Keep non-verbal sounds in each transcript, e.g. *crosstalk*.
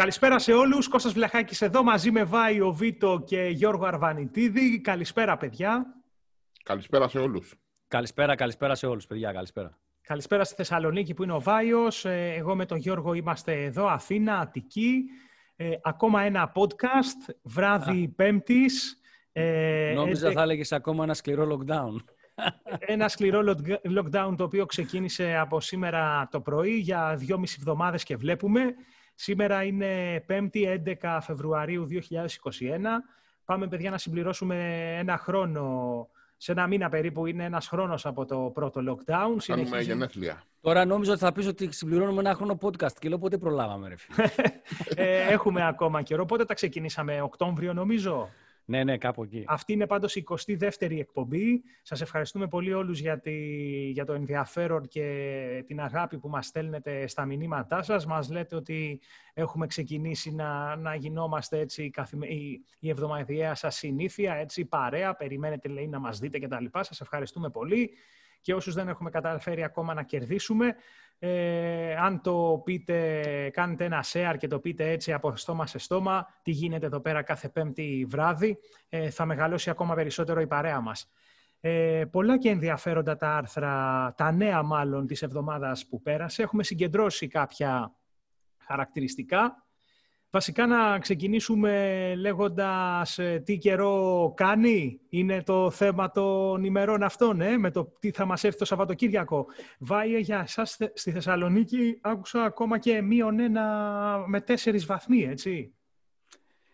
Καλησπέρα σε όλους. Κώστας Βλαχάκης εδώ μαζί με Βάιο Βίτο και Γιώργο Αρβανιτίδη. Καλησπέρα παιδιά. Καλησπέρα σε όλους. Καλησπέρα, καλησπέρα σε όλους παιδιά. Καλησπέρα. Καλησπέρα στη Θεσσαλονίκη που είναι ο Βάιος. Ε, εγώ με τον Γιώργο είμαστε εδώ, Αθήνα, Αττική. Ε, ακόμα ένα podcast, βράδυ Α. Πέμπτης. Ε, Νόμιζα θα έλεγες ακόμα ένα σκληρό lockdown. *laughs* Ένα σκληρό lockdown το οποίο ξεκίνησε από σήμερα το πρωί για δυόμιση εβδομάδες και βλέπουμε. Σήμερα είναι 5η 11 Φεβρουαρίου 2021. Πάμε, παιδιά, να συμπληρώσουμε ένα χρόνο. Σε ένα μήνα περίπου είναι ένας χρόνος από το πρώτο lockdown. Κάνουμε γενέθλια. Τώρα νόμιζα ότι θα πεις ότι συμπληρώνουμε ένα χρόνο podcast και λέω πότε προλάβαμε, ρε *laughs* ε, έχουμε ακόμα καιρό. Πότε τα ξεκινήσαμε, Οκτώβριο νομίζω; Ναι, ναι, κάπου εκεί. Αυτή είναι πάντως η 22η εκπομπή. Σας ευχαριστούμε πολύ όλους για, για το ενδιαφέρον και την αγάπη που μας στέλνετε στα μηνύματά σας. Μας λέτε ότι έχουμε ξεκινήσει να, να γινόμαστε έτσι η, η εβδομαδιαία σας συνήθεια, έτσι παρέα. Περιμένετε λέει να μας δείτε κτλ. Σας ευχαριστούμε πολύ και όσους δεν έχουμε καταφέρει ακόμα να κερδίσουμε, ε, αν το πείτε, κάνετε ένα share και το πείτε έτσι από στόμα σε στόμα, τι γίνεται εδώ πέρα κάθε πέμπτη βράδυ, ε, θα μεγαλώσει ακόμα περισσότερο η παρέα μας. Ε, πολλά και ενδιαφέροντα τα άρθρα, τα νέα μάλλον της εβδομάδας που πέρασε. Έχουμε συγκεντρώσει κάποια χαρακτηριστικά Βασικά να ξεκινήσουμε λέγοντας ε, τι καιρό κάνει. Είναι το θέμα των ημερών αυτών, ε, με το τι θα μας έρθει το Σαββατοκύριακο. Βάιε για εσάς στη Θεσσαλονίκη άκουσα ακόμα και μείον ένα με τέσσερις βαθμοί, έτσι.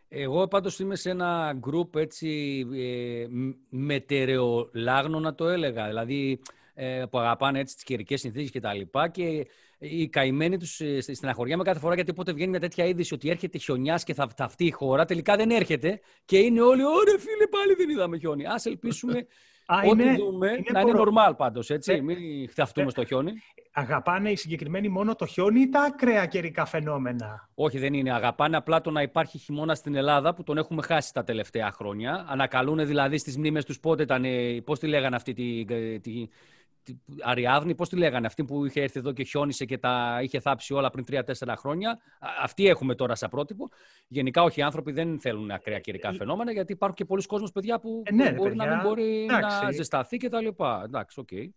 Εγώ πάντως είμαι σε ένα γκρουπ έτσι ε, μετερεολάγνο να το έλεγα. Δηλαδή ε, που αγαπάνε έτσι τις καιρικές συνθήκες και τα λοιπά και οι καημένοι τους ε, στην αγοριά με κάθε φορά γιατί πότε βγαίνει μια τέτοια είδηση ότι έρχεται χιονιάς και θα αυτή η χώρα. Τελικά δεν έρχεται και είναι όλοι, Ωρε φίλε, πάλι δεν είδαμε χιόνι. Α ελπίσουμε *laughs* Α, ό,τι είναι, δούμε είναι να είναι normal πάντως, έτσι. Ε, Μην χταυτούμε ε, στο χιόνι. Αγαπάνε οι συγκεκριμένοι μόνο το χιόνι ή τα ακραία καιρικά φαινόμενα; Όχι, δεν είναι. Αγαπάνε απλά το να υπάρχει χειμώνα στην Ελλάδα που τον έχουμε χάσει τα τελευταία χρόνια. Ανακαλούν δηλαδή στις μνήμες τους πότε ήταν. Πώς τη λέγανε αυτή τη, τη, Αριάδνη, πώς τη λέγανε, αυτή που είχε έρθει εδώ και χιόνισε και τα είχε θάψει όλα πριν 3-4 χρόνια. Αυτή έχουμε τώρα σαν πρότυπο. Γενικά, όχι, οι άνθρωποι δεν θέλουν ακραία καιρικά ε, φαινόμενα, γιατί υπάρχουν και πολλοί κόσμοι, παιδιά, που ε, ναι, μπορεί να μην μπορεί να ζεσταθεί κτλ. Εντάξει, OK. Okay.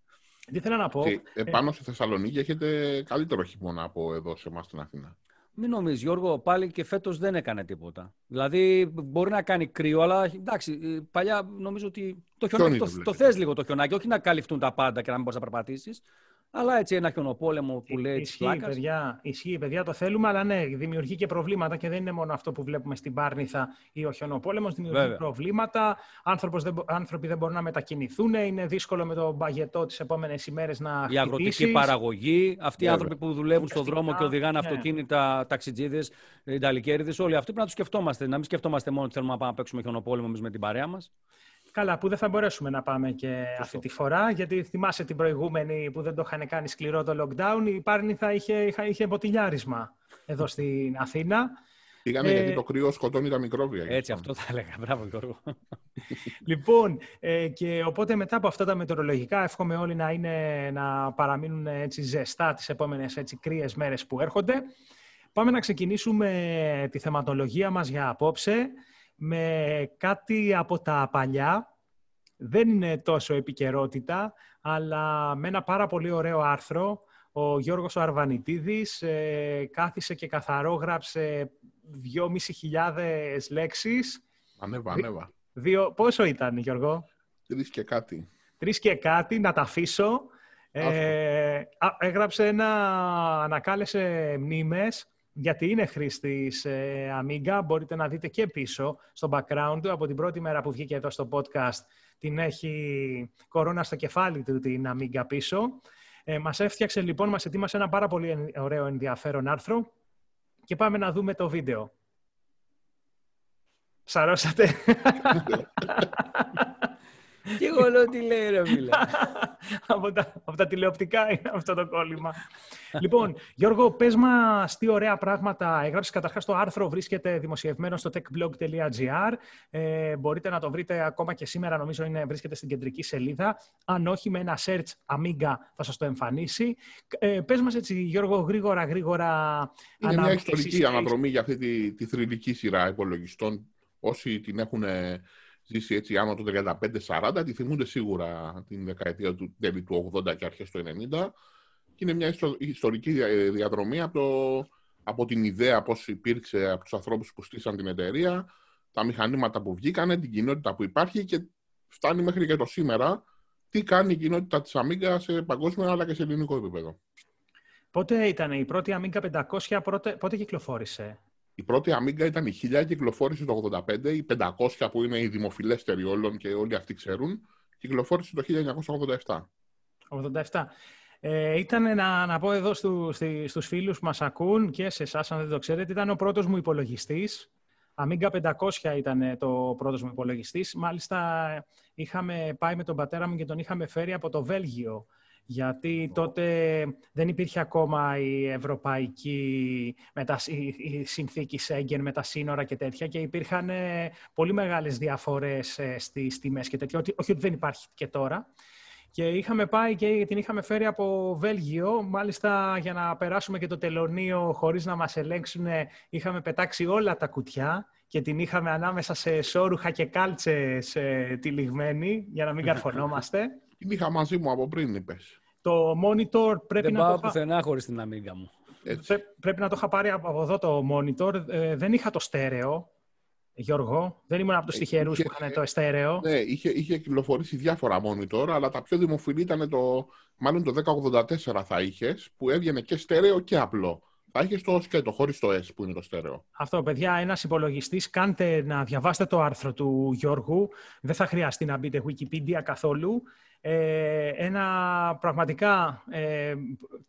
Τι ήθελα να πω. Και επάνω στη Θεσσαλονίκη έχετε καλύτερο χειμώνα από εδώ σε εμάς στην Αθήνα. Μην νομίζεις, Γιώργο, πάλι και φέτος δεν έκανε τίποτα. Δηλαδή, μπορεί να κάνει κρύο, αλλά εντάξει, ε, παλιά νομίζω ότι το χιονάκι το, το, το θες λίγο το χιονάκι, όχι να καλυφθούν τα πάντα και να μην μπορείς να περπατήσεις. Αλλά έτσι ένα χιονοπόλεμο που λέει ισχύει, πλάκας. παιδιά, ισχύει, παιδιά, το θέλουμε, αλλά ναι, δημιουργεί και προβλήματα και δεν είναι μόνο αυτό που βλέπουμε στην Πάρνηθα ή ο χιονοπόλεμος, δημιουργεί Βέβαια. προβλήματα, Άνθρωπος δεν, άνθρωποι δεν μπορούν να μετακινηθούν, είναι δύσκολο με το μπαγετό τις επόμενες ημέρες να Η αγροτική παραγωγή, αυτοί οι άνθρωποι που δουλεύουν στον δρόμο και οδηγάνε ναι. αυτοκίνητα, ταξιτζίδες, νταλικέριδες, όλοι αυτοί πρέπει να τους σκεφτόμαστε, να μην σκεφτόμαστε μόνο ότι θέλουμε να πάμε να παίξουμε χιονοπόλεμο με την παρέα μας. Καλά, που δεν θα μπορέσουμε να πάμε και αυτή τη φορά, γιατί θυμάσαι την προηγούμενη που δεν το είχαν κάνει σκληρό το lockdown, η Πάρνηθα είχε, είχε, είχε μποτιλιάρισμα εδώ στην Αθήνα. Πήγαμε ε, γιατί το κρύο σκοτώνει τα μικρόβια. Έτσι, αυτό θα έλεγα. Μπράβο, Γιώργο. *laughs* λοιπόν, ε, και οπότε μετά από αυτά τα μετεωρολογικά, εύχομαι όλοι να, είναι, να παραμείνουν έτσι ζεστά τις επόμενες έτσι κρύες μέρες που έρχονται. Πάμε να ξεκινήσουμε τη θεματολογία μας για απόψε με κάτι από τα παλιά. Δεν είναι τόσο επικαιρότητα, αλλά με ένα πάρα πολύ ωραίο άρθρο. Ο Γιώργος ο Αρβανιτίδης ε, κάθισε και καθαρόγραψε 2.500 λέξεις. Ανέβα, ανέβα. Δύο, πόσο ήταν, Γιώργο; Τρεις και κάτι. Τρεις και κάτι, να τα αφήσω. Ε, έγραψε ένα, ανακάλεσε μνήμες γιατί είναι χρήστη ε, Amiga. Μπορείτε να δείτε και πίσω στο background του. Από την πρώτη μέρα που βγήκε εδώ στο podcast την έχει κορώνα στο κεφάλι του την Amiga πίσω. Ε, μας έφτιαξε λοιπόν, μας ετοίμασε ένα πάρα πολύ ωραίο ενδιαφέρον άρθρο και πάμε να δούμε το βίντεο. Σαρώσατε. *laughs* Και εγώ λέω τι λέει ρε φίλε. *laughs* από, τα, από τα τηλεοπτικά είναι αυτό το κόλλημα. λοιπόν, Γιώργο, πες μας τι ωραία πράγματα έγραψες. Καταρχάς το άρθρο βρίσκεται δημοσιευμένο στο techblog.gr. Ε, μπορείτε να το βρείτε ακόμα και σήμερα, νομίζω είναι, βρίσκεται στην κεντρική σελίδα. Αν όχι, με ένα search Amiga θα σας το εμφανίσει. Ε, πες μας έτσι, Γιώργο, γρήγορα, γρήγορα... Είναι μια ιστορική αναδρομή για αυτή τη, τη θρηλυκή σειρά υπολογιστών. Όσοι την έχουν ζήσει έτσι άνω του 35-40, τη θυμούνται σίγουρα την δεκαετία του τέλη του 80 και αρχές του 90. Και είναι μια ιστορική διαδρομή από, το, από την ιδέα πώς υπήρξε από τους ανθρώπους που στήσαν την εταιρεία, τα μηχανήματα που βγήκανε, την κοινότητα που υπάρχει και φτάνει μέχρι και το σήμερα τι κάνει η κοινότητα της Amiga σε παγκόσμιο αλλά και σε ελληνικό επίπεδο. Πότε ήταν η πρώτη Amiga 500, πότε, πότε κυκλοφόρησε; Η πρώτη Amiga ήταν η 1000, κυκλοφόρησε το 85, η 500 που είναι η δημοφιλέστερη όλων και όλοι αυτοί ξέρουν, κυκλοφόρησε το 1987. 87. Ε, ήταν να, να πω εδώ στου, στη, στους φίλους που μας ακούν και σε εσάς αν δεν το ξέρετε, ήταν ο πρώτος μου υπολογιστής. Amiga 500 ήταν το πρώτος μου υπολογιστής. Μάλιστα είχαμε πάει με τον πατέρα μου και τον είχαμε φέρει από το Βέλγιο γιατί τότε δεν υπήρχε ακόμα η ευρωπαϊκή μετα... η συνθήκη Σέγγεν με τα σύνορα και τέτοια και υπήρχαν ε, πολύ μεγάλες διαφορές ε, στις τιμές και τέτοια, όχι ότι δεν υπάρχει και τώρα. Και είχαμε πάει και την είχαμε φέρει από Βέλγιο, μάλιστα για να περάσουμε και το τελωνίο χωρίς να μας ελέγξουν, είχαμε πετάξει όλα τα κουτιά και την είχαμε ανάμεσα σε σόρουχα και κάλτσες ε, τυλιγμένη, για να μην *laughs* καρφωνόμαστε. Την είχα μαζί μου από πριν, είπες. Το monitor πρέπει δεν να πάω το... πουθενά χωρίς την αμίγα μου. πρέπει να το είχα πάρει από εδώ το monitor. Ε, δεν είχα το στέρεο, Γιώργο. Δεν ήμουν από τους ε, τυχερούς που είχαν το στέρεο. Ναι, είχε, είχε κυκλοφορήσει διάφορα monitor, αλλά τα πιο δημοφιλή ήταν το... Μάλλον το 1084 θα είχες, που έβγαινε και στέρεο και απλό. Θα είχες το σκέτο, χωρίς το S που είναι το στέρεο. Αυτό, παιδιά, ένας υπολογιστής. Κάντε να διαβάσετε το άρθρο του Γιώργου. Δεν θα χρειαστεί να μπείτε Wikipedia καθόλου. Ε, ένα πραγματικά ε,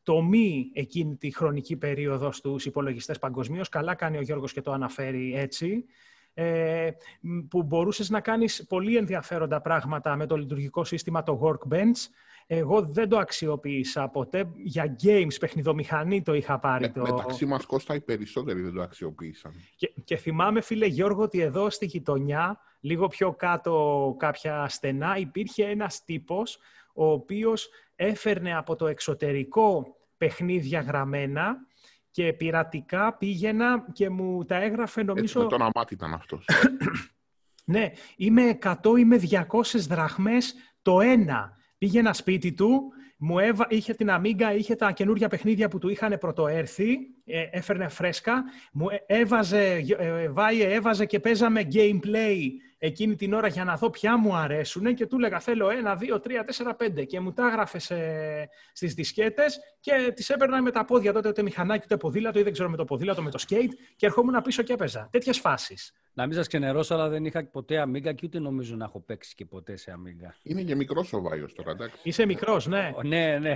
τομή εκείνη τη χρονική περίοδος στους υπολογιστές παγκοσμίως. Καλά κάνει ο Γιώργος και το αναφέρει έτσι. Ε, που μπορούσες να κάνεις πολύ ενδιαφέροντα πράγματα με το λειτουργικό σύστημα το Workbench εγώ δεν το αξιοποίησα ποτέ. Για games, παιχνιδομηχανή το είχα πάρει. Με, το... Μεταξύ μας, Κώστα, οι περισσότεροι δεν το αξιοποίησαν. Και, και θυμάμαι, φίλε Γιώργο, ότι εδώ στη γειτονιά, λίγο πιο κάτω κάποια στενά, υπήρχε ένας τύπος ο οποίος έφερνε από το εξωτερικό παιχνίδια γραμμένα και πειρατικά πήγαινα και μου τα έγραφε νομίζω... Έτσι, με τον αμάτι ήταν αυτός. *clears throat* ναι, είμαι 100 ή με 200 δραχμές το ένα. Πήγαινα σπίτι του, μου έβα... είχε την Amiga, είχε τα καινούργια παιχνίδια που του είχαν πρωτοέρθει, ε, έφερνε φρέσκα, μου ε, έβαζε, ε, βάιε, έβαζε και παίζαμε gameplay εκείνη την ώρα για να δω ποια μου αρέσουν και του έλεγα θέλω ένα, δύο, τρία, τέσσερα, πέντε και μου τα έγραφε σε, στις δισκέτες και τις έπαιρνα με τα πόδια τότε ούτε μηχανάκι ούτε ποδήλατο ή δεν ξέρω με το ποδήλατο, με το skate και ερχόμουν πίσω και έπαιζα. Τέτοιες φάσεις. Να μην σας ξενερώσω, αλλά δεν είχα ποτέ αμίγκα και ούτε νομίζω να έχω παίξει και ποτέ σε αμίγκα. Είναι και μικρός ο Βάιος τώρα, εντάξει. Είσαι μικρός, ναι. Ναι, ναι.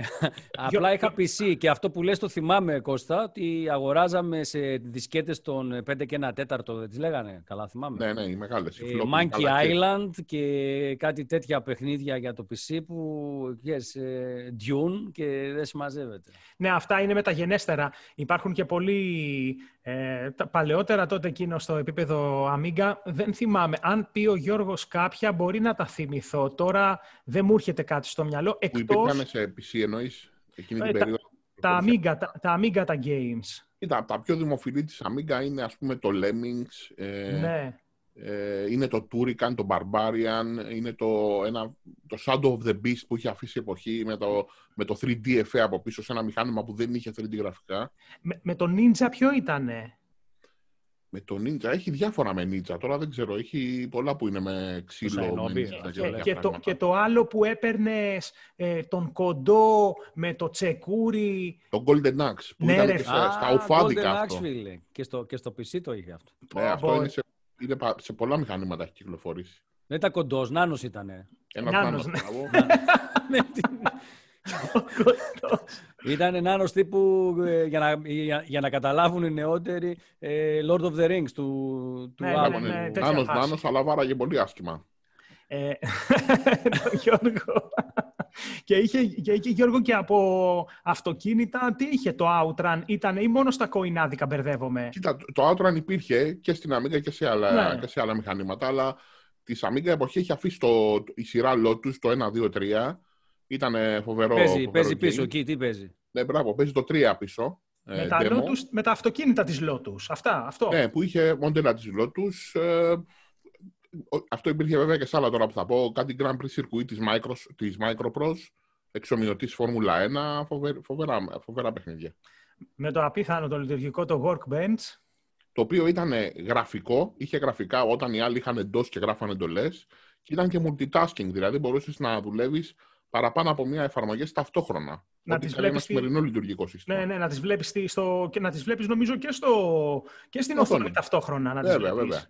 Απλά είχα PC και αυτό που λες το θυμάμαι, Κώστα, ότι αγοράζαμε σε δισκέτες των 5 και 1 τέταρτο, δεν τις λέγανε. Καλά, θυμάμαι. Ναι, ναι, οι μεγάλες. Ε, Monkey Island και κάτι τέτοια παιχνίδια για το PC που yes, ε, Dune και δεν συμμαζεύεται. Ναι, αυτά είναι μεταγενέστερα. Υπάρχουν και πολλοί ε, τα παλαιότερα τότε εκείνο στο επίπεδο Amiga, δεν θυμάμαι. Αν πει ο Γιώργος κάποια, μπορεί να τα θυμηθώ. Τώρα δεν μου έρχεται κάτι στο μυαλό. Εκτός... Που υπήρχαν σε PC εννοείς, εκείνη την ε, περίοδο. Τα, Amiga, τα, τα Amiga τα games. Κοίτα, τα πιο δημοφιλή της Amiga είναι ας πούμε το Lemmings, ε, ναι. ε, είναι το Turrican, το Barbarian, είναι το, ένα, το Shadow of the Beast που είχε αφήσει εποχή με το, με το 3D effect από πίσω σε ένα μηχάνημα που δεν είχε 3D γραφικά. Με, με το Ninja ποιο ήτανε; Με το Ninja, έχει διάφορα με Ninja. Τώρα δεν ξέρω, έχει πολλά που είναι με ξύλο. Με και, και, το, και το άλλο που έπαιρνες ε, τον κοντό με το τσεκούρι. Το Golden Axe. Που ναι, ήταν ρε, στα, στα ουφάδικα Golden αυτό. Axe, φίλε. Και στο, και στο PC το είχε αυτό. Ναι, αυτό είναι σε, είναι σε πολλά μηχανήματα έχει κυκλοφορήσει. Δεν ήταν κοντός, νάνος ήταν. Ένας Νάνος, νάνος, ναι. *laughs* Ήταν νάνος τύπου, ε, για, να, για, για, να καταλάβουν οι νεότεροι, ε, Lord of the Rings του, του Ναι, άλλου. ναι, ναι, τέτοια Νάνος, φάση. νάνος, αλλά βάραγε πολύ άσχημα. Ε, *laughs* το Γιώργο. και, είχε, και είχε Γιώργο και από αυτοκίνητα. Τι είχε το Outrun, ήταν ή μόνο στα κοϊνάδικα μπερδεύομαι; Κοίτα, το Outrun υπήρχε και στην Amiga και σε άλλα, ναι. και σε άλλα μηχανήματα, αλλά της Amiga εποχή έχει αφήσει το, η σειρά Lotus, το 1, 2, 3. Ήταν φοβερό. Παίζει, φοβερό παίζει πίσω εκεί, τι παίζει; Ναι, μπράβο, παίζει το 3 πίσω. Ε, με, τα Lotus, με τα αυτοκίνητα της Lotus. Αυτά, αυτό. Ναι, που είχε μοντέλα της Lotus. Ε, αυτό υπήρχε βέβαια και σε άλλα τώρα που θα πω. Κάτι Grand Prix Circuit της, Micro, της Microprose, εξομοιωτής Φόρμουλα 1, φοβερά, φοβερά, φοβερά παιχνίδια. Με το απίθανο το λειτουργικό το Workbench. Το οποίο ήταν γραφικό, είχε γραφικά όταν οι άλλοι είχαν εντός και γράφανε εντολές και ήταν και multitasking, δηλαδή μπορούσες να δουλεύεις παραπάνω από μία εφαρμογή ταυτόχρονα. Να τις βλέπεις ένα σημερινό λειτουργικό σύστημα. Ναι, ναι, να τις βλέπεις, στο... και να τις βλέπεις νομίζω και, στο... και στην οθόνη ταυτόχρονα. Να τις βέβαια, βλέπεις. βέβαια.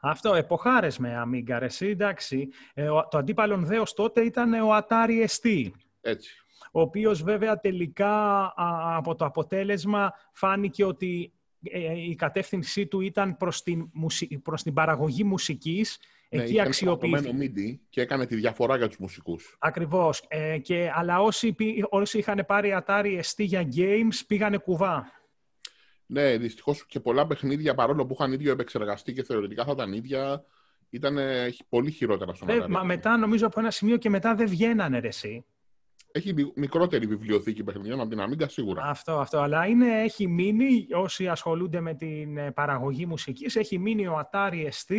Αυτό, εποχάρες με Amiga, εσύ, εντάξει. Ε, το αντίπαλον δέος τότε ήταν ο Atari ST. Έτσι. Ο οποίος βέβαια τελικά από το αποτέλεσμα φάνηκε ότι ε, η κατεύθυνσή του ήταν προς την, προς την παραγωγή μουσικής ναι, Εκεί αξιοποιήθηκε. και έκανε τη διαφορά για τους μουσικούς. Ακριβώς. Ε, και, αλλά όσοι, όσοι είχαν πάρει Atari ST για games πήγανε κουβά. Ναι, δυστυχώς και πολλά παιχνίδια παρόλο που είχαν ίδιο επεξεργαστεί και θεωρητικά θα ήταν ίδια, ήταν πολύ χειρότερα στο ε, Μα μετά νομίζω από ένα σημείο και μετά δεν βγαίνανε ρε, εσύ. Έχει μικρότερη βιβλιοθήκη παιχνιδιών από την Amiga σίγουρα. Αυτό, αυτό. Αλλά είναι, έχει μείνει, όσοι ασχολούνται με την ε, παραγωγή μουσικής, έχει μείνει ο Atari ST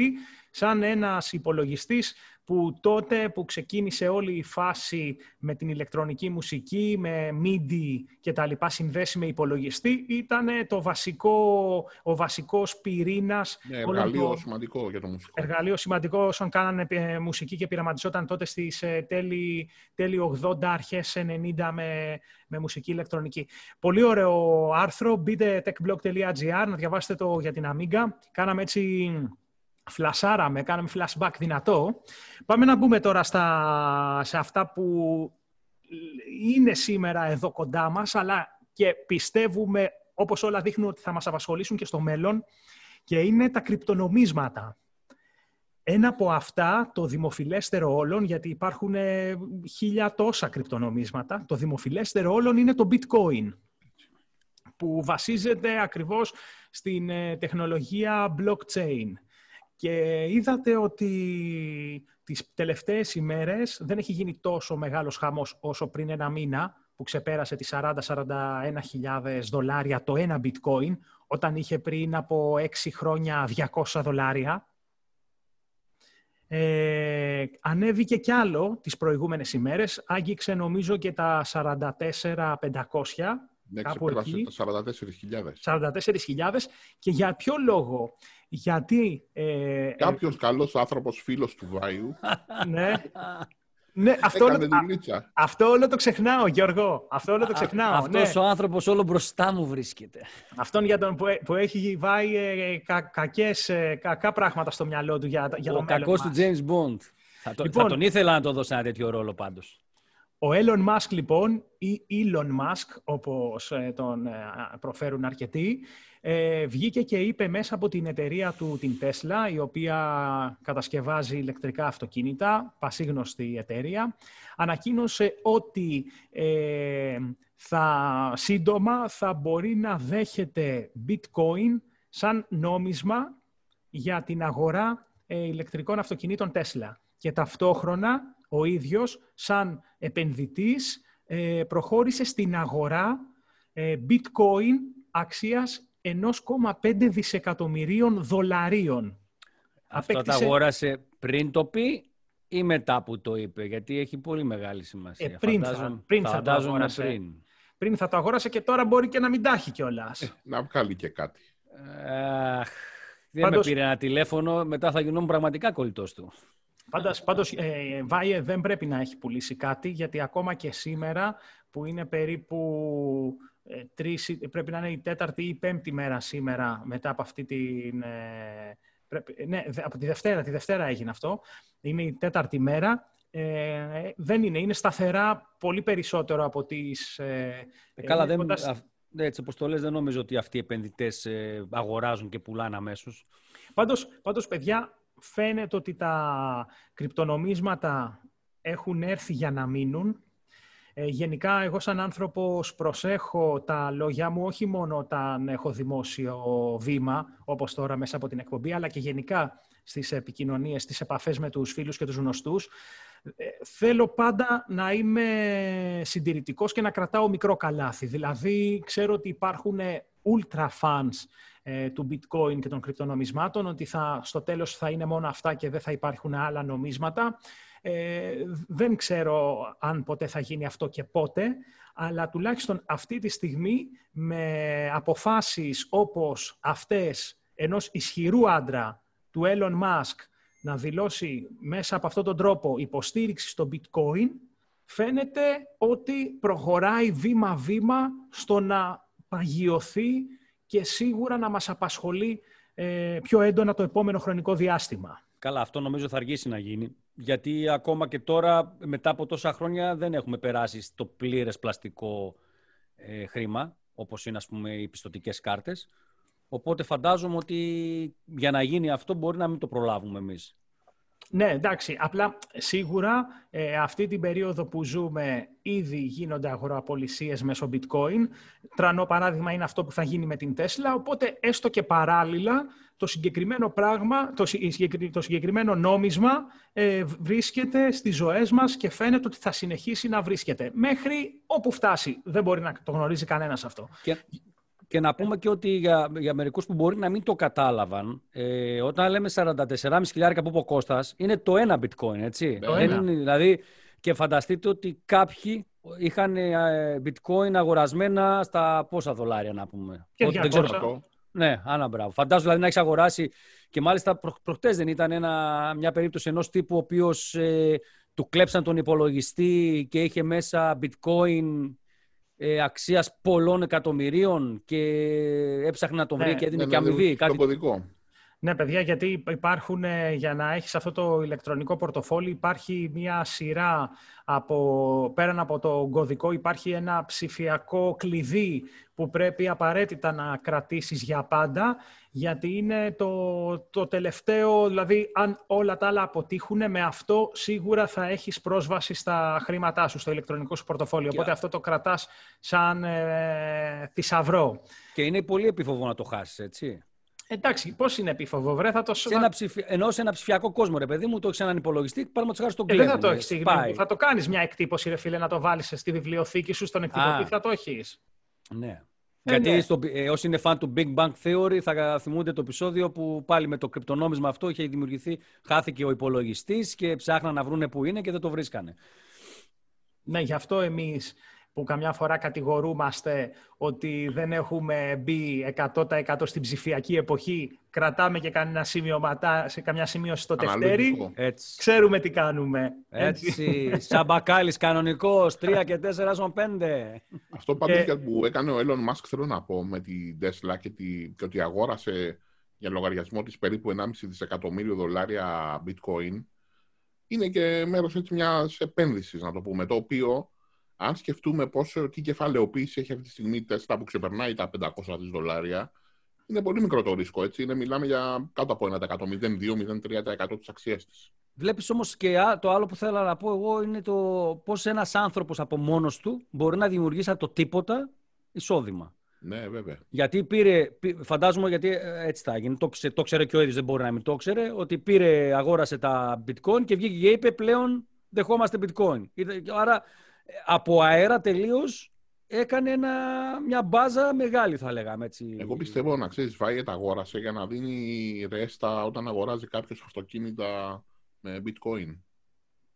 σαν ένας υπολογιστής που τότε που ξεκίνησε όλη η φάση με την ηλεκτρονική μουσική, με MIDI και τα λοιπά συνδέσει με υπολογιστή, ήταν το βασικό, ο βασικός πυρήνας. Ναι, εργαλείο σημαντικό για το μουσικό. Εργαλείο σημαντικό όσων κάνανε ε, μουσική και πειραματιζόταν τότε στις ε, τέλη, τέλη 80, αρχές 90 με, με μουσική ηλεκτρονική. Πολύ ωραίο άρθρο, μπείτε techblog.gr να διαβάσετε το για την Amiga. Κάναμε έτσι φλασάραμε, κάναμε flashback δυνατό. Πάμε να μπούμε τώρα στα, σε αυτά που είναι σήμερα εδώ κοντά μας, αλλά και πιστεύουμε, όπως όλα δείχνουν, ότι θα μας απασχολήσουν και στο μέλλον, και είναι τα κρυπτονομίσματα. Ένα από αυτά, το δημοφιλέστερο όλων, γιατί υπάρχουν ε, χίλια τόσα κρυπτονομίσματα, το δημοφιλέστερο όλων είναι το bitcoin, που βασίζεται ακριβώς στην ε, τεχνολογία blockchain. Και είδατε ότι τις τελευταίες ημέρες δεν έχει γίνει τόσο μεγάλος χαμός όσο πριν ένα μήνα που ξεπέρασε τις 40-41 δολάρια το ένα bitcoin, όταν είχε πριν από 6 χρόνια 200 δολάρια. Ε, ανέβηκε κι άλλο τις προηγούμενες ημέρες, άγγιξε νομίζω και τα 44-500 ναι, κάπου εκεί. τα 44.000. 44.000 και για ποιο λόγο; Γιατί... Ε, ε Κάποιος ε, καλός άνθρωπος φίλος του Βάιου. ναι. Ναι, αυτό, όλο, αυτό όλο το ξεχνάω, Γιώργο. Αυτό όλο το ξεχνάω. Α, αυτός ναι. ο άνθρωπος όλο μπροστά μου βρίσκεται. Αυτόν για τον, που, ε, που έχει βάει ε, κα, κακές, ε, κακά πράγματα στο μυαλό του για, για ο το μέλλον κακός του James Bond. Θα, το, λοιπόν, θα τον ήθελα να το δώσω ένα τέτοιο ρόλο πάντως. Ο Elon Musk λοιπόν, ή Elon Musk όπως ε, τον ε, προφέρουν αρκετοί, ε, βγήκε και είπε μέσα από την εταιρεία του την Tesla, η οποία κατασκευάζει ηλεκτρικά αυτοκίνητα, πασίγνωστη εταιρεία, ανακοίνωσε ότι θα, σύντομα θα μπορεί να δέχεται bitcoin σαν νόμισμα για την αγορά ηλεκτρικών αυτοκινήτων Tesla. Και ταυτόχρονα ο ίδιος σαν επενδυτής ε, προχώρησε στην αγορά ε, bitcoin αξίας 1,5 δισεκατομμυρίων δολαρίων. Αυτό Απέκτησε... τα αγόρασε πριν το πει ή μετά που το είπε, γιατί έχει πολύ μεγάλη σημασία. Ε, πριν θα, πριν θα, το αγόρασε. Πριν. πριν θα το αγόρασε και τώρα μπορεί και να μην τάχει κιόλας. Ε, να βγάλει και κάτι. δεν με πήρε ένα τηλέφωνο, μετά θα γινόμουν πραγματικά κολλητός του. Πάντως, πάντως ε, Βάιε δεν πρέπει να έχει πουλήσει κάτι, γιατί ακόμα και σήμερα, που είναι περίπου ε, τρεις, πρέπει να είναι η τέταρτη ή η πέμπτη μέρα σήμερα, μετά από αυτή την... Ε, πρέπει, ναι, από τη Δευτέρα, τη Δευτέρα έγινε αυτό. Είναι η τέταρτη μέρα. Ε, δεν είναι, είναι σταθερά πολύ περισσότερο από τις... Ε, ε καλά, δεν, κοντάς... έτσι όπως το λες, δεν νομίζω ότι αυτοί οι επενδυτές αγοράζουν και πουλάνε αμέσως. Πάντως, πάντως παιδιά, φαίνεται ότι τα κρυπτονομίσματα έχουν έρθει για να μείνουν. Ε, γενικά, εγώ σαν άνθρωπος προσέχω τα λόγια μου, όχι μόνο όταν έχω δημόσιο βήμα, όπως τώρα μέσα από την εκπομπή, αλλά και γενικά στις επικοινωνίες, στις επαφές με τους φίλους και τους γνωστούς. Ε, θέλω πάντα να είμαι συντηρητικός και να κρατάω μικρό καλάθι. Δηλαδή, ξέρω ότι υπάρχουν ultra fans ε, του bitcoin και των κρυπτονομισμάτων, ότι θα, στο τέλος θα είναι μόνο αυτά και δεν θα υπάρχουν άλλα νομίσματα. Ε, δεν ξέρω αν ποτέ θα γίνει αυτό και πότε, αλλά τουλάχιστον αυτή τη στιγμή με αποφάσεις όπως αυτές ενός ισχυρού άντρα του Elon Musk να δηλώσει μέσα από αυτόν τον τρόπο υποστήριξη στο bitcoin, φαίνεται ότι προχωράει βήμα-βήμα στο να παγιωθεί και σίγουρα να μας απασχολεί ε, πιο έντονα το επόμενο χρονικό διάστημα. Καλά, αυτό νομίζω θα αργήσει να γίνει. Γιατί ακόμα και τώρα, μετά από τόσα χρόνια, δεν έχουμε περάσει στο πλήρες πλαστικό ε, χρήμα, όπως είναι, ας πούμε, οι πιστοτικές κάρτες. Οπότε φαντάζομαι ότι για να γίνει αυτό μπορεί να μην το προλάβουμε εμείς. Ναι, εντάξει. Απλά σίγουρα ε, αυτή την περίοδο που ζούμε ήδη γίνονται αγοραπολισίες μέσω bitcoin. Τρανό παράδειγμα είναι αυτό που θα γίνει με την Tesla. Οπότε έστω και παράλληλα το συγκεκριμένο πράγμα, το, το συγκεκριμένο νόμισμα ε, βρίσκεται στις ζωές μας και φαίνεται ότι θα συνεχίσει να βρίσκεται. Μέχρι όπου φτάσει. Δεν μπορεί να το γνωρίζει κανένας αυτό. Και, και να πούμε και ότι για, για μερικούς που μπορεί να μην το κατάλαβαν, ε, όταν λέμε 44,5 χιλιάρικα που είπε ο Κώστας, είναι το ένα bitcoin, έτσι. Το ένα. Είναι, δηλαδή, και φανταστείτε ότι κάποιοι είχαν ε, bitcoin αγορασμένα στα πόσα δολάρια, να πούμε. Και Ότι 200. Ναι, άνα μπράβο. Φαντάζομαι δηλαδή να έχει αγοράσει και μάλιστα προ, προχτές δεν ήταν ένα, μια περίπτωση ενός τύπου ο οποίος ε, του κλέψαν τον υπολογιστή και είχε μέσα bitcoin ε, αξίας πολλών εκατομμυρίων και έψαχνε να το βρει Ναι, και έδινε Ναι, και ναι, αμοιβή. Το Κάτι... κωδικό. Ναι, παιδιά, γιατί υπάρχουν, ε, για να έχεις αυτό το ηλεκτρονικό πορτοφόλι, υπάρχει μια σειρά από, πέραν από το κωδικό, υπάρχει ένα ψηφιακό κλειδί που πρέπει απαραίτητα να κρατήσεις για πάντα, γιατί είναι το, το τελευταίο, δηλαδή αν όλα τα άλλα αποτύχουν, με αυτό σίγουρα θα έχεις πρόσβαση στα χρήματά σου, στο ηλεκτρονικό σου πορτοφόλιο. Οπότε αυτό το κρατάς σαν ε, θησαυρό. Και είναι πολύ επιφοβό να το χάσεις, έτσι. Εντάξει, πώς είναι επίφοβο, βρε, θα το... Σε ένα ψηφι... Ενώ σε ένα ψηφιακό κόσμο, ρε παιδί μου, το έχεις έναν υπολογιστή, παραδείγματο χάρη στον Ε, κλέβουν. δεν θα το ε, έχεις στη σπάει. γνώμη μου. Θα το κάνεις μια εκτύπωση, ρε φίλε, να το βάλεις στη βιβλιοθήκη σου, στον εκτυπωτή, Α. θα το έχεις. Ναι. Ε, Γιατί ναι. στο, ε, όσοι είναι φαν του Big Bang Theory θα θυμούνται το επεισόδιο που πάλι με το κρυπτονόμισμα αυτό είχε δημιουργηθεί, χάθηκε ο υπολογιστής και ψάχναν να βρούνε που είναι και δεν το βρίσκανε. Ναι, γι' αυτό εμείς που καμιά φορά κατηγορούμαστε ότι δεν έχουμε μπει 100% στην ψηφιακή εποχή, κρατάμε και κανένα σημειωματά, σε καμιά σημείωση στο τευτέρι, Αναλογικό. Έτσι. ξέρουμε τι κάνουμε. Έτσι. *laughs* Σαν μπακάλης κανονικός, 3 και 4 στον 5. Αυτό πάντως Και- για που έκανε ο Elon Musk θέλω να πω με την Tesla και, τη, και ότι αγόρασε για λογαριασμό της περίπου 1,5 δισεκατομμύριο δολάρια bitcoin είναι και μέρος έτσι μιας επένδυσης να το πούμε το οποίο αν σκεφτούμε πόσο τι κεφαλαιοποίηση έχει αυτή τη στιγμή η Tesla που ξεπερνάει τα 500 δις δολάρια είναι πολύ μικρό το ρίσκο έτσι είναι, μιλάμε για κάτω από 1% 0,2-0,3% της αξίας της Βλέπεις όμως και α- το άλλο που θέλω να πω εγώ είναι το πώς ένας άνθρωπος από μόνος του μπορεί να δημιουργήσει από το τίποτα εισόδημα. ναι βέβαια Γιατί πήρε, πή- φαντάζομαι γιατί ε, έτσι θα έγινε, το, ξε- το ξέρε και ο ίδιος, δεν μπορεί να μην το ξέρε, ότι πήρε, αγόρασε τα bitcoin και βγήκε και είπε πλέον δεχόμαστε bitcoin. Είδε- Άρα ε, από αέρα τελείως έκανε ένα, μια μπάζα μεγάλη θα λέγαμε έτσι. Εγώ πιστεύω να ξέρεις, Βάιετ αγόρασε για να δίνει ρέστα όταν αγοράζει κάποιος αυτοκίνητα με bitcoin.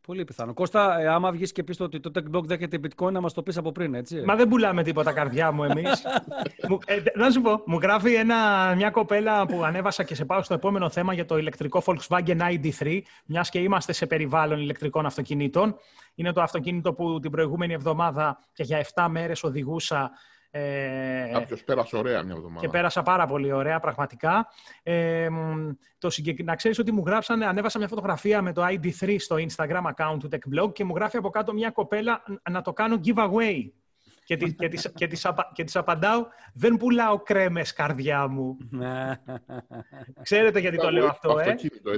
Πολύ πιθανό. Κώστα, ε, άμα βγεις και πεις ότι το TechBlock δέχεται bitcoin να μας το πεις από πριν, έτσι. Μα δεν πουλάμε τίποτα καρδιά μου εμείς. *laughs* μου, ε, να σου πω, μου γράφει ένα, μια κοπέλα που ανέβασα και σε πάω στο επόμενο θέμα για το ηλεκτρικό Volkswagen ID3, μιας και είμαστε σε περιβάλλον ηλεκτρικών αυτοκινήτων. Είναι το αυτοκίνητο που την προηγούμενη εβδομάδα και για 7 μέρες οδηγούσα ε, Κάποιος πέρασε ωραία μια εβδομάδα. και πέρασα πάρα πολύ ωραία, πραγματικά. Ε, μ, το συγκεκ... Να ξέρεις ότι μου γράψανε, ανέβασα μια φωτογραφία με το ID3 στο Instagram account του TechBlog και μου γράφει από κάτω μια κοπέλα «Ν- να το κάνω giveaway. Και, τις, και, τις, και, τις απα, και τις απαντάω, δεν πουλάω κρέμες καρδιά μου. Ξέρετε γιατί το λέω αυτό, ε;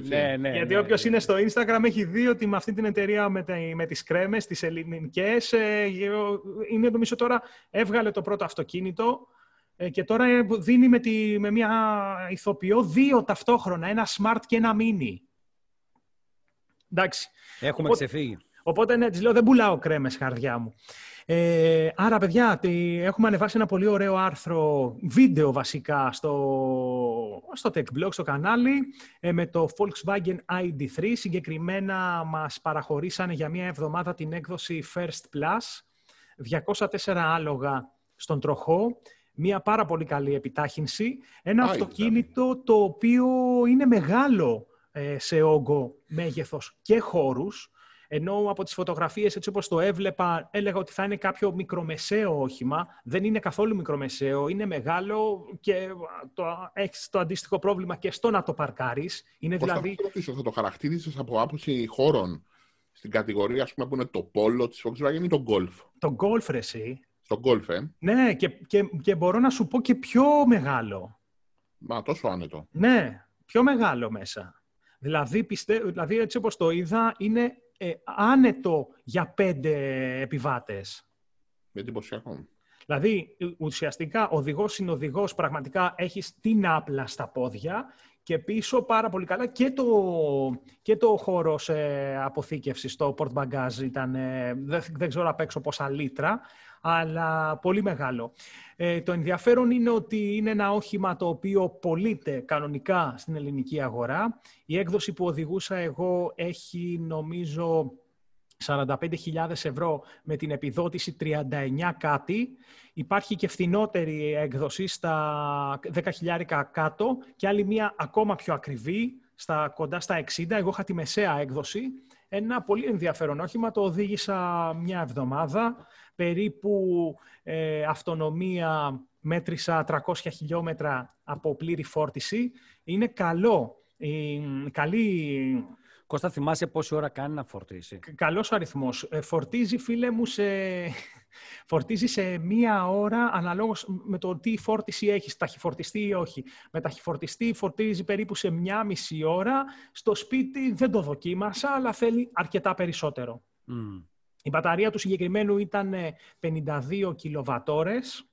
Ναι, ναι, γιατί ναι, όποιος ναι. είναι στο Instagram έχει δει ότι με αυτή την εταιρεία με, τα, με τις κρέμες, τις ελληνικές, ε, είναι νομίζω τώρα, έβγαλε το πρώτο αυτοκίνητο ε, και τώρα ε, δίνει με, τη, με μια ηθοποιό δύο ταυτόχρονα, ένα smart και ένα mini. Εντάξει. Έχουμε Οπότε- ξεφύγει. Οπότε ναι, της λέω δεν πουλάω κρέμες καρδιά μου. Ε, άρα παιδιά, τι- έχουμε ανεβάσει ένα πολύ ωραίο άρθρο, βίντεο βασικά, στο, στο Tech Blog, στο κανάλι, ε, με το Volkswagen ID3. Συγκεκριμένα μας παραχωρήσανε για μία εβδομάδα την έκδοση First Plus, 204 άλογα στον τροχό, μία πάρα πολύ καλή επιτάχυνση, ένα Α, αυτοκίνητο το οποίο είναι μεγάλο ε, σε όγκο, μέγεθος και χώρους, ενώ από τις φωτογραφίες έτσι όπως το έβλεπα έλεγα ότι θα είναι κάποιο μικρομεσαίο όχημα. Δεν είναι καθόλου μικρομεσαίο, είναι μεγάλο και το, έχεις το αντίστοιχο πρόβλημα και στο να το παρκάρεις. Είναι Πώς δηλαδή... θα το ρωτήσω, θα το χαρακτήριζες από άποψη χώρων στην κατηγορία, ας πούμε, που είναι το Polo της Volkswagen ή το Golf; Το Golf ρε εσύ. Στο Golf, ε. Ναι, και, και, και μπορώ να σου πω και πιο μεγάλο. Μα τόσο άνετο. Ναι, πιο μεγάλο μέσα. Δηλαδή, πιστε... δηλαδή έτσι όπως το είδα, είναι ε, άνετο για πέντε επιβάτες. Με εντυπωσιακό. Δηλαδή, ουσιαστικά, οδηγός συνοδηγός πραγματικά έχεις την άπλα στα πόδια και πίσω πάρα πολύ καλά και το, και το χώρος ε, αποθήκευσης, το port bagage ήταν, ε, δεν, δεν ξέρω απ' έξω πόσα λίτρα, αλλά πολύ μεγάλο. Ε, το ενδιαφέρον είναι ότι είναι ένα όχημα το οποίο πωλείται κανονικά στην ελληνική αγορά. Η έκδοση που οδηγούσα εγώ έχει νομίζω 45.000 ευρώ με την επιδότηση 39 κάτι. Υπάρχει και φθηνότερη έκδοση στα 10.000 κάτω και άλλη μία ακόμα πιο ακριβή, στα, κοντά στα 60. Εγώ είχα τη μεσαία έκδοση. Ένα πολύ ενδιαφέρον όχημα, το οδήγησα μια εβδομάδα. Περίπου ε, αυτονομία μέτρησα 300 χιλιόμετρα από πλήρη φόρτιση. Είναι καλό. Ε, καλή Κώστα, θυμάσαι πόση ώρα κάνει να φορτίσει; Καλός ο αριθμός. Ε, φορτίζει, φίλε μου, σε... φορτίζει σε μία ώρα αναλόγως με το τι φόρτιση έχεις, ταχυφορτιστή ή όχι. Με ταχυφορτιστή φορτίζει περίπου σε μία μισή ώρα. Στο σπίτι δεν το δοκίμασα, αλλά θέλει αρκετά περισσότερο. Μμ. Η μπαταρία του συγκεκριμένου ήταν ε, 52 κιλοβατόρες.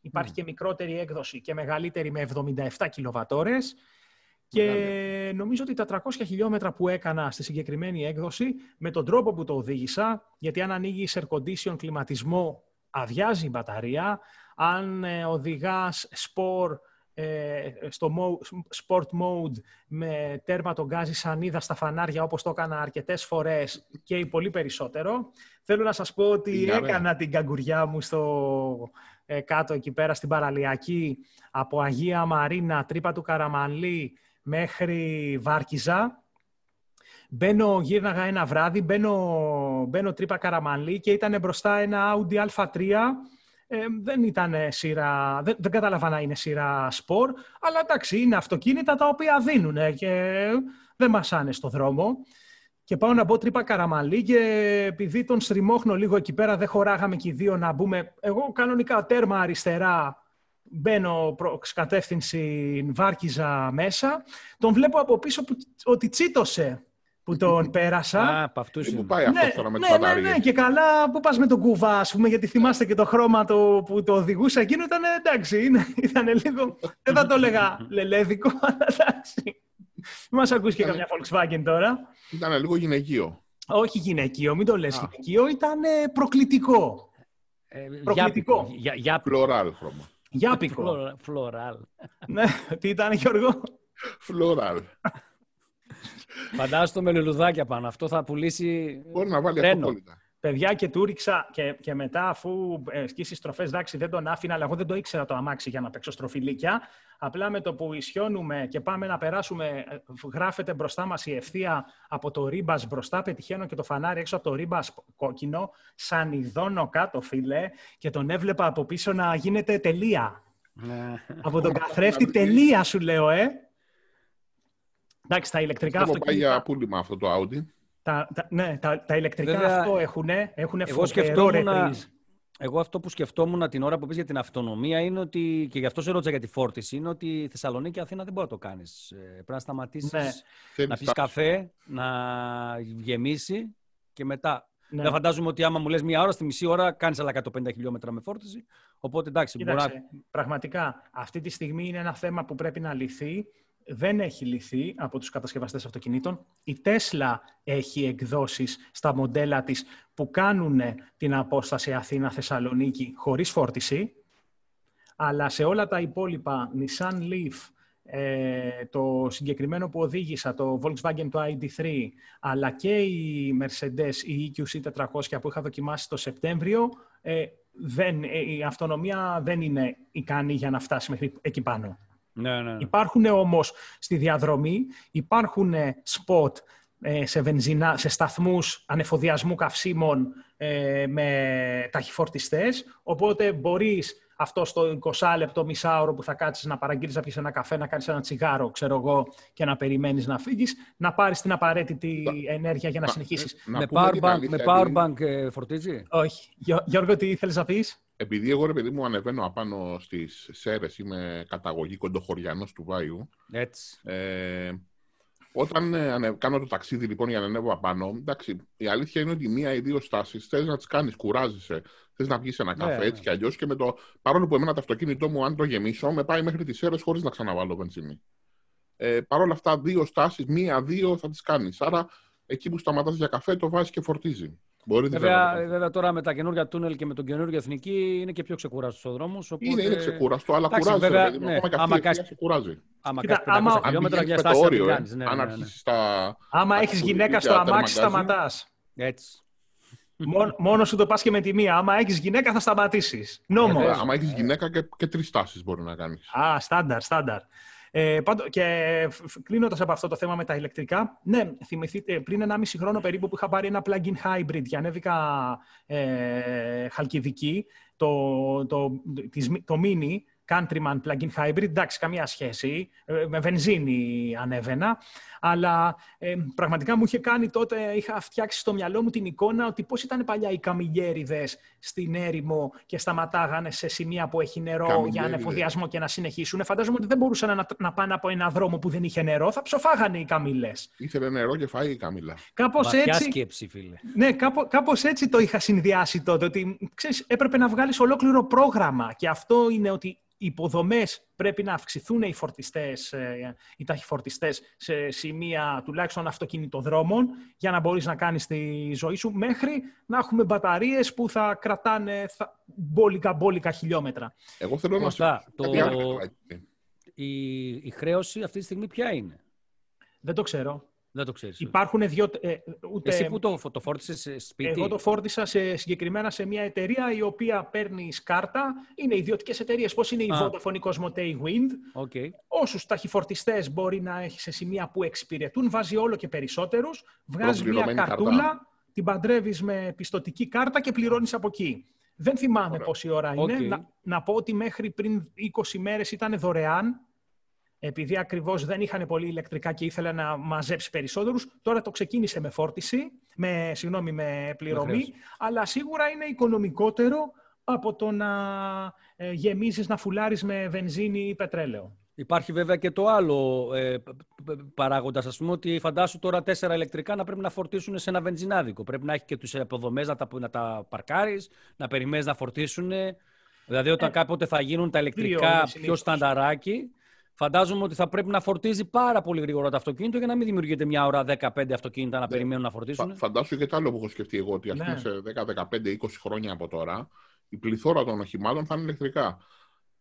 Υπάρχει Μμμ. και μικρότερη έκδοση και μεγαλύτερη με 77 κιλοβατόρες. Και νομίζω ότι τα 300 χιλιόμετρα που έκανα στη συγκεκριμένη έκδοση, με τον τρόπο που το οδήγησα, γιατί αν ανοίγει air condition κλιματισμό, αδειάζει η μπαταρία. Αν ε, οδηγάς σπορ ε, στο mo- sport mode με τέρμα τον γκάζι σανίδα στα φανάρια όπως το έκανα αρκετές φορές και ή πολύ περισσότερο. Θέλω να σας πω ότι Είναι ωραία. έκανα την καγκουριά μου στο ε, κάτω εκεί πέρα στην παραλιακή από Αγία Μαρίνα, τρύπα του Καραμανλή μέχρι Βάρκιζα. Μπαίνω, γύρναγα ένα βράδυ, μπαίνω, μπαίνω τρύπα Καραμανλή και ήταν μπροστά ένα Audi A3 ε, δεν ήταν σειρά, δεν, δεν κατάλαβα να είναι σειρά σπορ, αλλά εντάξει, είναι αυτοκίνητα τα οποία δίνουν και δεν μασάνε στο δρόμο. Και πάω να μπω τρύπα καραμαλή και επειδή τον στριμώχνω λίγο εκεί πέρα, δεν χωράγαμε και οι δύο να μπούμε. Εγώ κανονικά τέρμα αριστερά μπαίνω προς κατεύθυνση Βάρκιζα μέσα. Τον βλέπω από πίσω που, ότι τσίτωσε που τον *laughs* πέρασα. Α, από αυτούς Ε, Πού είναι. πάει αυτό τώρα με τις ναι, ναι, μπαταρίες. ναι, και καλά, πού πας με τον κουβά, ας πούμε, γιατί θυμάστε και το χρώμα το, που το οδηγούσα εκείνο ήταν εντάξει, είναι, ήταν λίγο, δεν θα το έλεγα *laughs* λελέδικο, *laughs* αλλά εντάξει. Μην μας ακούσει και Ήταν- καμιά Volkswagen τώρα. Ήταν λίγο γυναικείο. Όχι γυναικείο, μην το λες Α. γυναικείο, ήταν ε, προκλητικό, Ε, προκλητικό. γιάπικο. Για- για- Φλωράλ χρώμα. γιάπικο. φλωρα- Φλωράλ. ναι, τι ήταν Γιώργο; Φλωράλ. Φαντάζομαι το με λουλουδάκια πάνω. Αυτό θα πουλήσει Μπορεί να βάλει τρένο. αυτοκόλλητα. Παιδιά και του ρίξα και, και μετά αφού ε, σκίσεις στροφές, εντάξει δεν τον άφηνα, αλλά εγώ δεν το ήξερα το αμάξι για να παίξω στροφιλίκια. Απλά με το που ισιώνουμε και πάμε να περάσουμε, ε, γράφεται μπροστά μας η ευθεία από το ρίμπας μπροστά, πετυχαίνω και το φανάρι έξω από το ρίμπας κόκκινο, σαν ειδώνω κάτω φίλε και τον έβλεπα από πίσω να γίνεται τελεία. Ναι. από τον *laughs* καθρέφτη τελεία σου λέω, ε. Εντάξει, τα ηλεκτρικά Αυτό πάει για αυτοκίνητα, πούλημα αυτό το Audi. Τα, τα, ναι, τα, τα ηλεκτρικά Βέβαια, αυτό έχουν, έχουν εγώ φοβερό σκεφτόμουν να- ρεπρίζ. Εγώ αυτό που σκεφτόμουν την ώρα που πεις για την αυτονομία είναι ότι, και γι' αυτό σε ρώτησα για τη φόρτιση, είναι ότι η Θεσσαλονίκη και Αθήνα δεν μπορεί να το κάνεις. Πρέπει να σταματήσεις, ναι. να πει καφέ, να γεμίσει και μετά. Ναι. Δεν φαντάζομαι ότι άμα μου λες μία ώρα, στη μισή ώρα κάνεις άλλα 150 χιλιόμετρα με φόρτιση. Οπότε εντάξει, Κοίταξε, μπορεί να... Πραγματικά, αυτή τη στιγμή είναι ένα θέμα που πρέπει να λυθεί δεν έχει λυθεί από τους κατασκευαστές αυτοκινήτων. Η Τέσλα έχει εκδόσεις στα μοντέλα της που κάνουν την απόσταση Αθήνα-Θεσσαλονίκη χωρίς φόρτιση, αλλά σε όλα τα υπόλοιπα, Nissan Leaf, ε, το συγκεκριμένο που οδήγησα, το Volkswagen το ID3, αλλά και η Mercedes, η EQC400 που είχα δοκιμάσει το Σεπτέμβριο, ε, δεν, ε, η αυτονομία δεν είναι ικανή για να φτάσει μέχρι εκεί πάνω. Ναι, ναι. Υπάρχουν όμως στη διαδρομή, υπάρχουν σποτ ε, σε, βενζίνα, σε σταθμούς ανεφοδιασμού καυσίμων ε, με ταχυφορτιστές, οπότε μπορείς αυτό στο 20 λεπτό, μισάωρο που θα κάτσεις να παραγγείλεις να πιεις ένα καφέ, να κάνεις ένα τσιγάρο, ξέρω εγώ, και να περιμένεις να φύγεις, να πάρεις την απαραίτητη ενέργεια για να συνεχίσεις. με, powerbank, με powerbank ε, φορτίζει; Όχι. Γιώργο, τι ήθελες να πεις; Επειδή εγώ, ρε παιδί μου, ανεβαίνω απάνω στις Σέρες, είμαι καταγωγή κοντοχωριανός του Βάιου. Έτσι. Ε, όταν ε, κάνω το ταξίδι λοιπόν για να ανέβω απάνω, εντάξει, η αλήθεια είναι ότι μία ή δύο στάσεις θες να τις κάνεις, κουράζεσαι. Θες να βγει ένα καφέ ναι, έτσι κι αλλιώς και με το. Παρόλο που εμένα το αυτοκίνητό μου, αν το γεμίσω, με πάει μέχρι τις αίρε χωρίς να ξαναβάλω βενζίνη. Ε, Παρ' όλα αυτά, δύο στάσεις, μία-δύο θα τις κάνεις. Άρα, εκεί που σταματάς για καφέ, το βάζεις και φορτίζει. Μπορεί βέβαια, βέβαια, τώρα με τα καινούργια τούνελ και με τον καινούργιο εθνική είναι και πιο ξεκούραστο ο δρόμος. Οπότε... Είναι, είναι ξεκούραστο, αλλά κουράζει. Βέβαια, δηλαδή, ναι, άμα και αυτή κουράζει. Άμα κάνει 500 χιλιόμετρα για στάση όριο, ε, ναι, αν ναι, ναι. στα. Άμα έχεις γυναίκα στο αμάξι, σταματάς. Έτσι. Μόνος, σου το πας και με τη μία. Άμα έχεις γυναίκα, θα σταματήσεις. Νόμος. Ε, άμα έχεις γυναίκα και, και τρεις τάσεις μπορεί να κάνεις. Α, στάνταρ, στάνταρ. Ε, πάντο, και κλείνοντας από αυτό το θέμα με τα ηλεκτρικά, ναι, θυμηθείτε πριν 1,5 χρόνο περίπου που είχα πάρει ένα plug-in hybrid και ανέβηκα ε, χαλκιδική, το, το, το, το mini, Countryman plug-in hybrid, εντάξει, καμία σχέση. Ε, με βενζίνη ανέβαινα. Αλλά ε, πραγματικά μου είχε κάνει τότε, είχα φτιάξει στο μυαλό μου την εικόνα ότι πώς ήταν παλιά οι καμιλιέριδες στην έρημο και σταματάγανε σε σημεία που έχει νερό για ανεφοδιασμό και να συνεχίσουν. Φαντάζομαι ότι δεν μπορούσαν να, να πάνε από ένα δρόμο που δεν είχε νερό, θα ψοφάγανε οι καμιλές. Ήθελε νερό και φάει η καμιλά. Κάπως έτσι, σκέψη, φίλε. Ναι, κάπω, κάπως έτσι το είχα συνδυάσει τότε, ότι ξέρεις, έπρεπε να βγάλεις ολόκληρο πρόγραμμα και αυτό είναι ότι οι υποδομές πρέπει να αυξηθούν οι φορτιστές, ε, οι ταχυφορτιστές σε σημεία τουλάχιστον αυτοκινητοδρόμων για να μπορείς να κάνεις τη ζωή σου μέχρι να έχουμε μπαταρίες που θα κρατάνε μπόλικα-μπόλικα χιλιόμετρα. Εγώ θέλω να σου το... η, η χρέωση αυτή τη στιγμή ποια είναι; Δεν το ξέρω. Δεν το ξέρεις. Υπάρχουν δύο... Ε, ούτε... Εσύ που το, το φόρτισες σε σπίτι; Εγώ το φόρτισα σε, συγκεκριμένα σε μια εταιρεία η οποία παίρνει κάρτα. Είναι ιδιωτικές εταιρείες. Πώς είναι η Vodafone, η Cosmote, η Wind; Okay. Όσους ταχυφορτιστές μπορεί να έχει σε σημεία που εξυπηρετούν, βάζει όλο και περισσότερους. Βγάζει μια καρτούλα, καρτά. την παντρεύεις με πιστοτική κάρτα και πληρώνεις από εκεί. Δεν θυμάμαι Ωραία. πόση ώρα είναι. Okay. Να, να πω ότι μέχρι πριν 20 μέρες ήταν δωρεάν επειδή ακριβώς δεν είχαν πολύ ηλεκτρικά και ήθελε να μαζέψει περισσότερους, τώρα το ξεκίνησε με φόρτιση, με, συγγνώμη, με πληρωμή, αλλά σίγουρα είναι οικονομικότερο από το να ε, γεμίζεις, να φουλάρεις με βενζίνη ή πετρέλαιο. Υπάρχει βέβαια και το άλλο ε, παράγοντας, ας πούμε, ότι φαντάσου τώρα τέσσερα ηλεκτρικά να πρέπει να φορτίσουν σε ένα βενζινάδικο. Πρέπει να έχει και τους αποδομές να τα, να τα παρκάρεις, να περιμένεις να φορτίσουν. Δηλαδή, όταν ε, κάποτε θα γίνουν τα ηλεκτρικά πιο στανταράκι, Φαντάζομαι ότι θα πρέπει να φορτίζει πάρα πολύ γρήγορα το αυτοκίνητο για να μην δημιουργείται μια ώρα 15 αυτοκίνητα να ναι. περιμένουν να φορτίσουν. Φαντάσου και το άλλο που έχω σκεφτεί εγώ, ότι ας ναι. πούμε σε 10, 15, 20 χρόνια από τώρα η πληθώρα των οχημάτων θα είναι ηλεκτρικά.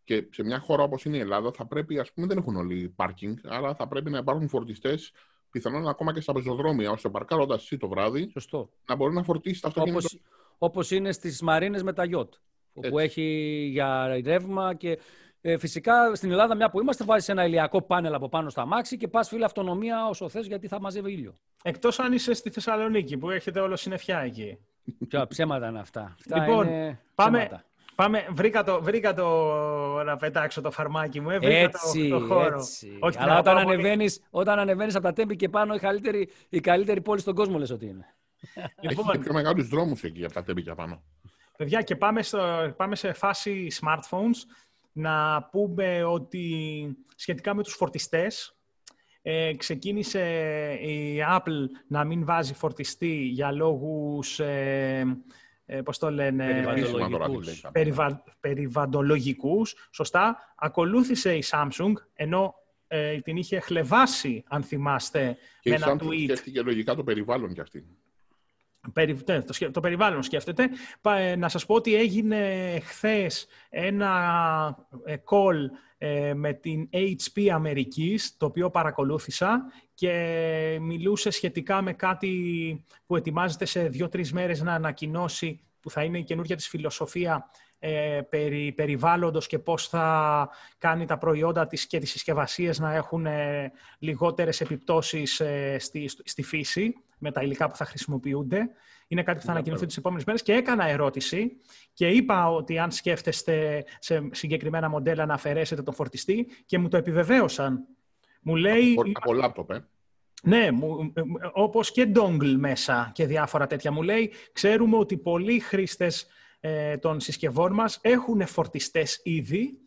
Και σε μια χώρα όπως είναι η Ελλάδα θα πρέπει, ας πούμε, δεν έχουν όλοι πάρκινγκ, αλλά θα πρέπει να υπάρχουν φορτιστές πιθανόν ακόμα και στα πεζοδρόμια, ώστε παρκάροντας εσύ το βράδυ Σωστό. να μπορεί να φορτίσει τα αυτοκίνητα. Όπως είναι στις μαρίνες με τα γιότ. Όπου έχει για ρεύμα και ε, φυσικά στην Ελλάδα, μια που είμαστε, βάζεις ένα ηλιακό πάνελ από πάνω στα μάξι και πας φίλε αυτονομία όσο θες γιατί θα μαζεύει ήλιο. Εκτός αν είσαι στη Θεσσαλονίκη που έχετε όλο συννεφιά εκεί. Ποια ψέματα είναι αυτά. αυτά λοιπόν, είναι πάμε, πάμε, βρήκα, το, βρήκα το να πετάξω το φαρμάκι μου, ε, βρήκα έτσι, το, το χώρο. Έτσι. Όχι, Αλλά όταν ανεβαίνεις, όταν ανεβαίνεις από τα τέμπη και πάνω, η καλύτερη, η καλύτερη πόλη στον κόσμο λες ότι είναι. *laughs* Λοιπόν, Έχει πιο μεγάλους δρόμους εκεί από τα τέμπη και πάνω. Παιδιά, και πάμε, πάμε σε φάση smartphones να πούμε ότι σχετικά με τους φορτιστές ε, ξεκίνησε η Apple να μην βάζει φορτιστή για λόγους, ε, ε, πώς το λένε, περιβαλλοντολογικούς. περιβα, περιβαλλοντολογικούς. Σωστά. Ακολούθησε η Samsung, ενώ ε, την είχε χλεβάσει, αν θυμάστε, Και με η ένα Samsung tweet. σκέφτηκε λογικά το περιβάλλον κι αυτή. Περι- ναι, το, σκε- το περιβάλλον σκέφτεται. Πα- ε, Να σας πω ότι έγινε χθες ένα ε, call ε, με την HP Αμερικής, το οποίο παρακολούθησα και μιλούσε σχετικά με κάτι που ετοιμάζεται σε δύο-τρεις μέρες να ανακοινώσει, που θα είναι η καινούργια της φιλοσοφία ε, περί περιβάλλοντος και πώς θα κάνει τα προϊόντα της και τις συσκευασίες να έχουν ε, λιγότερες επιπτώσεις ε, στη, στη φύση με τα υλικά που θα χρησιμοποιούνται. Είναι κάτι που θα Ναι, ανακοινωθεί βέβαια. τις επόμενες μέρες και έκανα ερώτηση και είπα ότι αν σκέφτεστε σε συγκεκριμένα μοντέλα να αφαιρέσετε τον φορτιστή και μου το επιβεβαίωσαν. Μου λέει, Από, από λάπτοπ, ε. ναι, μου, ε, ε, όπως και dongle μέσα και διάφορα τέτοια. Μου λέει, ξέρουμε ότι πολλοί χρήστες ε, των συσκευών μας έχουν φορτιστές ήδη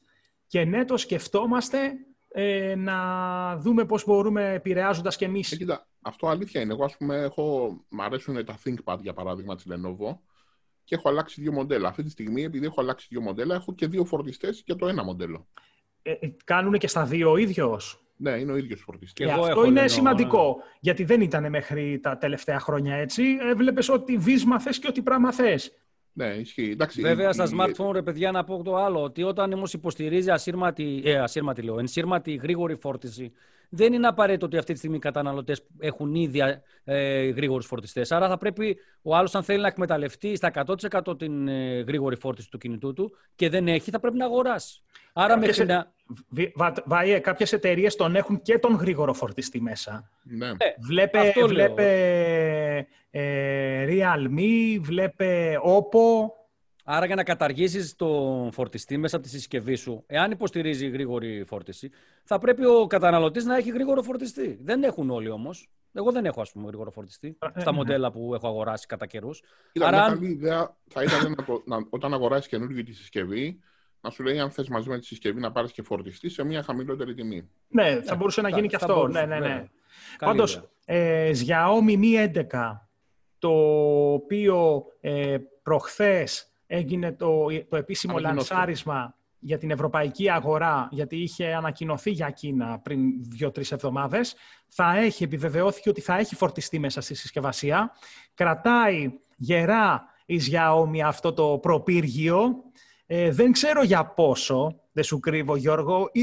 και ναι, το σκεφτόμαστε ε, να δούμε πώς μπορούμε, επηρεάζοντας και εμείς. Ε, κοίτα, αυτό αλήθεια είναι. Εγώ, ας πούμε, έχω, μ' αρέσουν τα ThinkPad, για παράδειγμα, της Lenovo και έχω αλλάξει δύο μοντέλα. Αυτή τη στιγμή, επειδή έχω αλλάξει δύο μοντέλα, έχω και δύο φορτιστές για το ένα μοντέλο. Ε, ε, κάνουν και στα δύο ο ίδιος; Ναι, είναι ο ίδιος φορτιστής. Και Ε, εγώ αυτό έχω είναι Lenovo, σημαντικό, γιατί δεν ήταν μέχρι τα τελευταία χρόνια έτσι. Έβλεπες ότι βίσμα θες και ότι πράγμα θες. Ναι, ισχύει. Εντάξει, Βέβαια, η- στα η- smartphone, ρε παιδιά, να πω το άλλο, ότι όταν όμως υποστηρίζει ασύρματη, ε, ασύρματη λέω, ενσύρματη γρήγορη φόρτιση, δεν είναι απαραίτητο ότι αυτή τη στιγμή οι καταναλωτές έχουν ήδη ε, γρήγορους φορτιστές. Άρα θα πρέπει ο άλλος, αν θέλει να εκμεταλλευτεί στα 100% την ε, γρήγορη φόρτιση του κινητού του και δεν έχει, θα πρέπει να αγοράσει. Άρα Κάποιες μέχρι ε- να. Β- Βα- Βάιε, κάποιες εταιρείες τον έχουν και τον γρήγορο φορτιστή μέσα. Ναι. Βλέπε, αυτό λέω. βλέπε ε, Realme, βλέπε Oppo. Άρα για να καταργήσεις τον φορτιστή μέσα από τη συσκευή σου, εάν υποστηρίζει γρήγορη φόρτιση, θα πρέπει ο καταναλωτής να έχει γρήγορο φορτιστή. Δεν έχουν όλοι όμως. Εγώ δεν έχω, ας πούμε, γρήγορο φορτιστή Ε, στα ναι. μοντέλα που έχω αγοράσει κατά καιρούς. Κοίτα, Άρα, μια αν- καλή ιδέα θα ήταν να το- να- όταν αγοράσεις καινούργια τη συσκευή, να σου λέει αν θες μαζί με τη συσκευή να πάρεις και φορτιστή σε μια χαμηλότερη τιμή. Ναι, θα μπορούσε να θα- γίνει και θα αυτό. μπορούσε, ναι, ναι, ναι. βέβαια. Καλή Πάντως, ιδέα. ε, Xiaomi Mi 11, το οποίο ε, προχθές έγινε το, το επίσημο Ανακοινώθηκε. λανσάρισμα για την ευρωπαϊκή αγορά, γιατί είχε ανακοινωθεί για Κίνα πριν δύο-τρεις εβδομάδες, θα έχει, επιβεβαιώθηκε ότι θα έχει φορτιστεί μέσα στη συσκευασία. Κρατάει γερά η Xiaomi αυτό το προπύργιο. Ε, δεν ξέρω για πόσο, δεν σου κρύβω Γιώργο. Ε,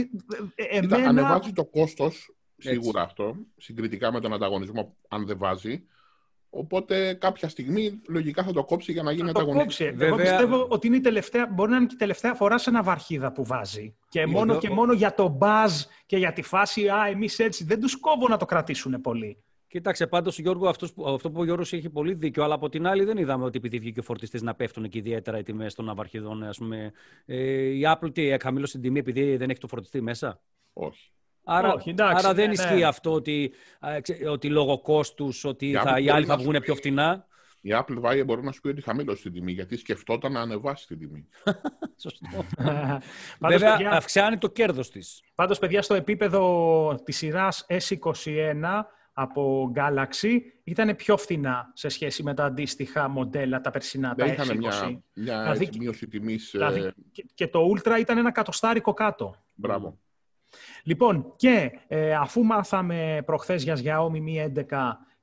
ε, Κοίτα, εμένα- ανεβάζει το κόστος σίγουρα αυτό, συγκριτικά με τον ανταγωνισμό, αν δεν βάζει. Οπότε κάποια στιγμή λογικά θα το κόψει για να γίνει Θα το ανταγωνιστή. κόψει. Εγώ Βέβαια- πιστεύω ότι είναι η τελευταία, μπορεί να είναι και η τελευταία φορά σε ένα βαρχίδα που βάζει. Και μόνο Εδώ- και μόνο για το buzz και για τη φάση, α, εμείς έτσι, δεν τους κόβω να το κρατήσουν πολύ. Κοίταξε, πάντως Γιώργο, αυτός, που- αυτό που ο Γιώργος έχει πολύ δίκιο, αλλά από την άλλη δεν είδαμε ότι επειδή βγήκε ο φορτιστής να πέφτουν και ιδιαίτερα οι τιμές των ναυαρχιδών. Ας πούμε. Ε, η Apple τι, χαμήλωσε την τιμή επειδή δεν έχει το φορτιστή μέσα; Όχι. Άρα, Όχι, εντάξει, άρα δεν ναι, ισχύει ναι. αυτό ότι, α, ξέ- ότι λόγω κόστους ότι Η θα, Apple οι μπορεί άλλοι να θα σου βγουν πει- πιο φτηνά; Η Apple Buyer μπορεί να σου πει ότι χαμήλωσε την τιμή, γιατί σκεφτόταν να ανεβάσει την τιμή. *laughs* Σωστό. *laughs* Πάντως, Βέβαια, παιδιά, αυξάνει το κέρδος της. πάντως, παιδιά, στο επίπεδο της σειράς S21 από Galaxy ήταν πιο φθηνά σε σχέση με τα αντίστοιχα μοντέλα, τα περσινά, τα Δεν S20. είχαν μια, μια Δηλαδή, έτσι, μείωση τιμής. Δηλαδή, και, και το Ultra ήταν ένα κατοστάρικο κάτω. μπράβο. Λοιπόν, και ε, αφού μάθαμε προχθές για Xiaomi Mi 11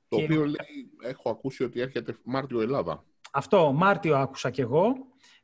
Το και οποίο λέει, έχω ακούσει ότι έρχεται Μάρτιο Ελλάδα. αυτό Μάρτιο άκουσα κι εγώ,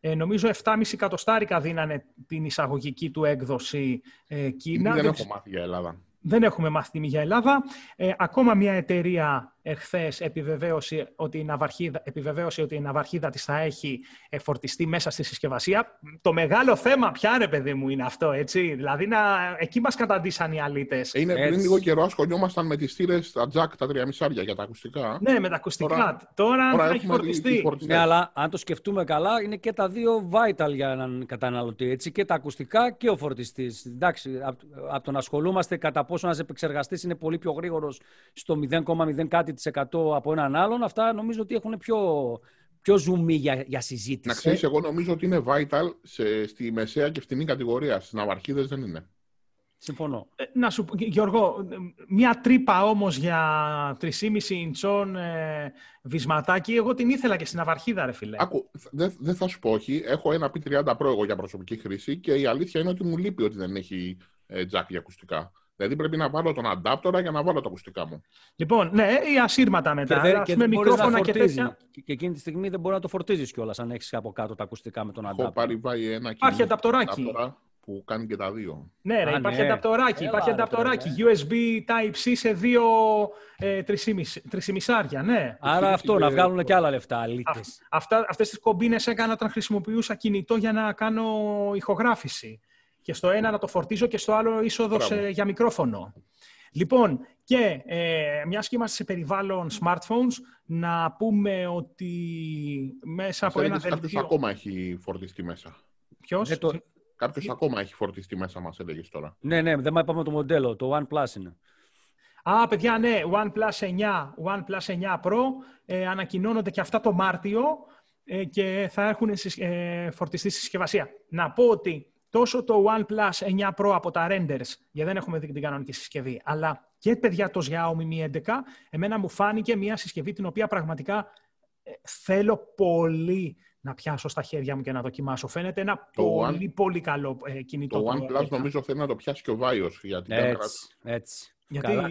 ε, νομίζω 7,5 εκατοστάρικα δίνανε την εισαγωγική του έκδοση ε, Κίνα. δεν Δεν, έχω μάθει για Ελλάδα. δεν έχουμε μάθει τιμή για Ελλάδα. Ε, ακόμα μια εταιρεία εχθές επιβεβαίωσε ότι η ναυαρχίδα, επιβεβαίωσε ότι η ναυαρχίδα της θα έχει ε, φορτιστεί μέσα στη συσκευασία. Το μεγάλο θέμα πια, ρε παιδί μου, είναι αυτό, έτσι. Δηλαδή, να, εκεί μας καταντήσαν οι αλήτες. Είναι πριν Έτσι. λίγο καιρό ασχολιόμασταν με τις στήρε, τα jack, τα τριαμισάρια για τα ακουστικά. Ναι, με τα ακουστικά. Τώρα- Τώρα, Τώρα θα έχει έχουμε τη- φορτιστεί. τη φορτιστή. Ναι, αλλά αν το σκεφτούμε καλά, είναι και τα δύο vital για έναν καταναλωτή. Έτσι, και τα ακουστικά και ο φορτιστής. Εντάξει, από απ το να ασχολούμαστε κατά πόσο ένας επεξεργαστής είναι πολύ πιο γρήγορος στο 0,0 κάτι της εκατό από έναν άλλον, αυτά νομίζω ότι έχουν πιο, πιο ζουμί για, για συζήτηση. Να ξέρεις, εγώ νομίζω ότι είναι vital σε, στη μεσαία και φτηνή κατηγορία. Στι ναυαρχίδε δεν είναι. Συμφωνώ. Ε, να σου πω, Γιώργο, μια τρύπα όμως για 3,5 ιντσών ε, βυσματάκι, εγώ την ήθελα και στην Αβαρχίδα, ρε φίλε. Άκου, δεν δε θα σου πω όχι. Έχω ένα P30 Pro εγώ για προσωπική χρήση και η αλήθεια είναι ότι μου λείπει ότι δεν έχει ε, jack για ακουστικά. Δηλαδή πρέπει να βάλω τον αντάπτορα για να βάλω τα ακουστικά μου. Λοιπόν, ναι, ή ασύρματα μετά. Και, και δεν μικρόφωνα και τέτοια. Και εκείνη τη στιγμή δεν μπορεί να το φορτίζεις κιόλας αν έχεις από κάτω τα ακουστικά με τον αντάπτορα. Έχω πάρει ένα Υπάρχει ανταπτοράκι που κάνει και τα δύο. Ναι, ρε, υπάρχει ναι. ανταπτοράκι. υπάρχει ανταπτοράκι. USB Type-C σε δύο ε, τρισιμισάρια, ναι. Άρα αυτό, να βγάλουν και άλλα λεφτά, Αυτά, αυτές τις κομπίνες έκανα όταν χρησιμοποιούσα κινητό για να κάνω ηχογράφηση. Και στο ένα να το φορτίζω και στο άλλο είσοδο για μικρόφωνο. Λοιπόν, και ε, μιας και είμαστε σε περιβάλλον smartphones, να πούμε ότι μέσα από ένα δελτίο... Κάποιος ακόμα έχει φορτιστεί μέσα. Ποιος; Ε, το... Κάποιος ακόμα έχει φορτιστεί μέσα, μας έλεγες τώρα. Ναι, ναι, δεν είπαμε το μοντέλο. Το OnePlus είναι. Α, παιδιά, ναι, OnePlus 9, OnePlus 9 Pro ε, ανακοινώνονται και αυτά το Μάρτιο ε, και θα έχουν ε, φορτιστεί στη συσκευασία. Να πω ότι τόσο το OnePlus 9 Pro από τα renders, γιατί δεν έχουμε δει την κανονική συσκευή, αλλά και παιδιά το Xiaomi Mi 11, εμένα μου φάνηκε μια συσκευή την οποία πραγματικά ε, θέλω πολύ να πιάσω στα χέρια μου και να δοκιμάσω. Φαίνεται ένα πολύ, πολύ καλό ε, κινητό. Το OnePlus νομίζω θέλει να το πιάσει και ο Βάιος για την έτσι, κάμερα. Έτσι, Γιατί... Καλά.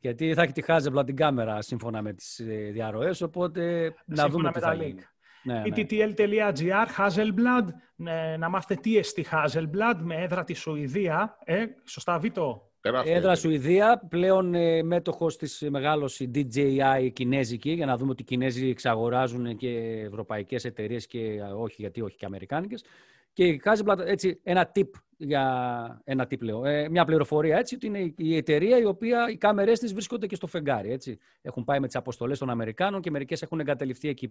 Γιατί θα έχει τη Hasselblad την κάμερα σύμφωνα με τις ε, διαρροές, οπότε να δούμε τι θα γίνει. Ναι, ETTL.gr, Hasselblad, ναι, να μάθετε τι εστί Hasselblad με έδρα τη Σουηδία. Ε, σωστά, Βίτο; Έδρα Σουηδία, πλέον ε, μέτοχος της μεγάλος DJI κινέζικη, για να δούμε ότι οι Κινέζοι εξαγοράζουν και ευρωπαϊκές εταιρείες και όχι, γιατί όχι και αμερικάνικες. Και η Hasselblad, έτσι, ένα tip για ένα tip λέω, ε, μια πληροφορία έτσι, ότι είναι η εταιρεία η οποία οι κάμερές της βρίσκονται και στο φεγγάρι, έτσι. Έχουν πάει με τις αποστολές των Αμερικάνων και μερικές έχουν εγκατελειφθεί εκεί.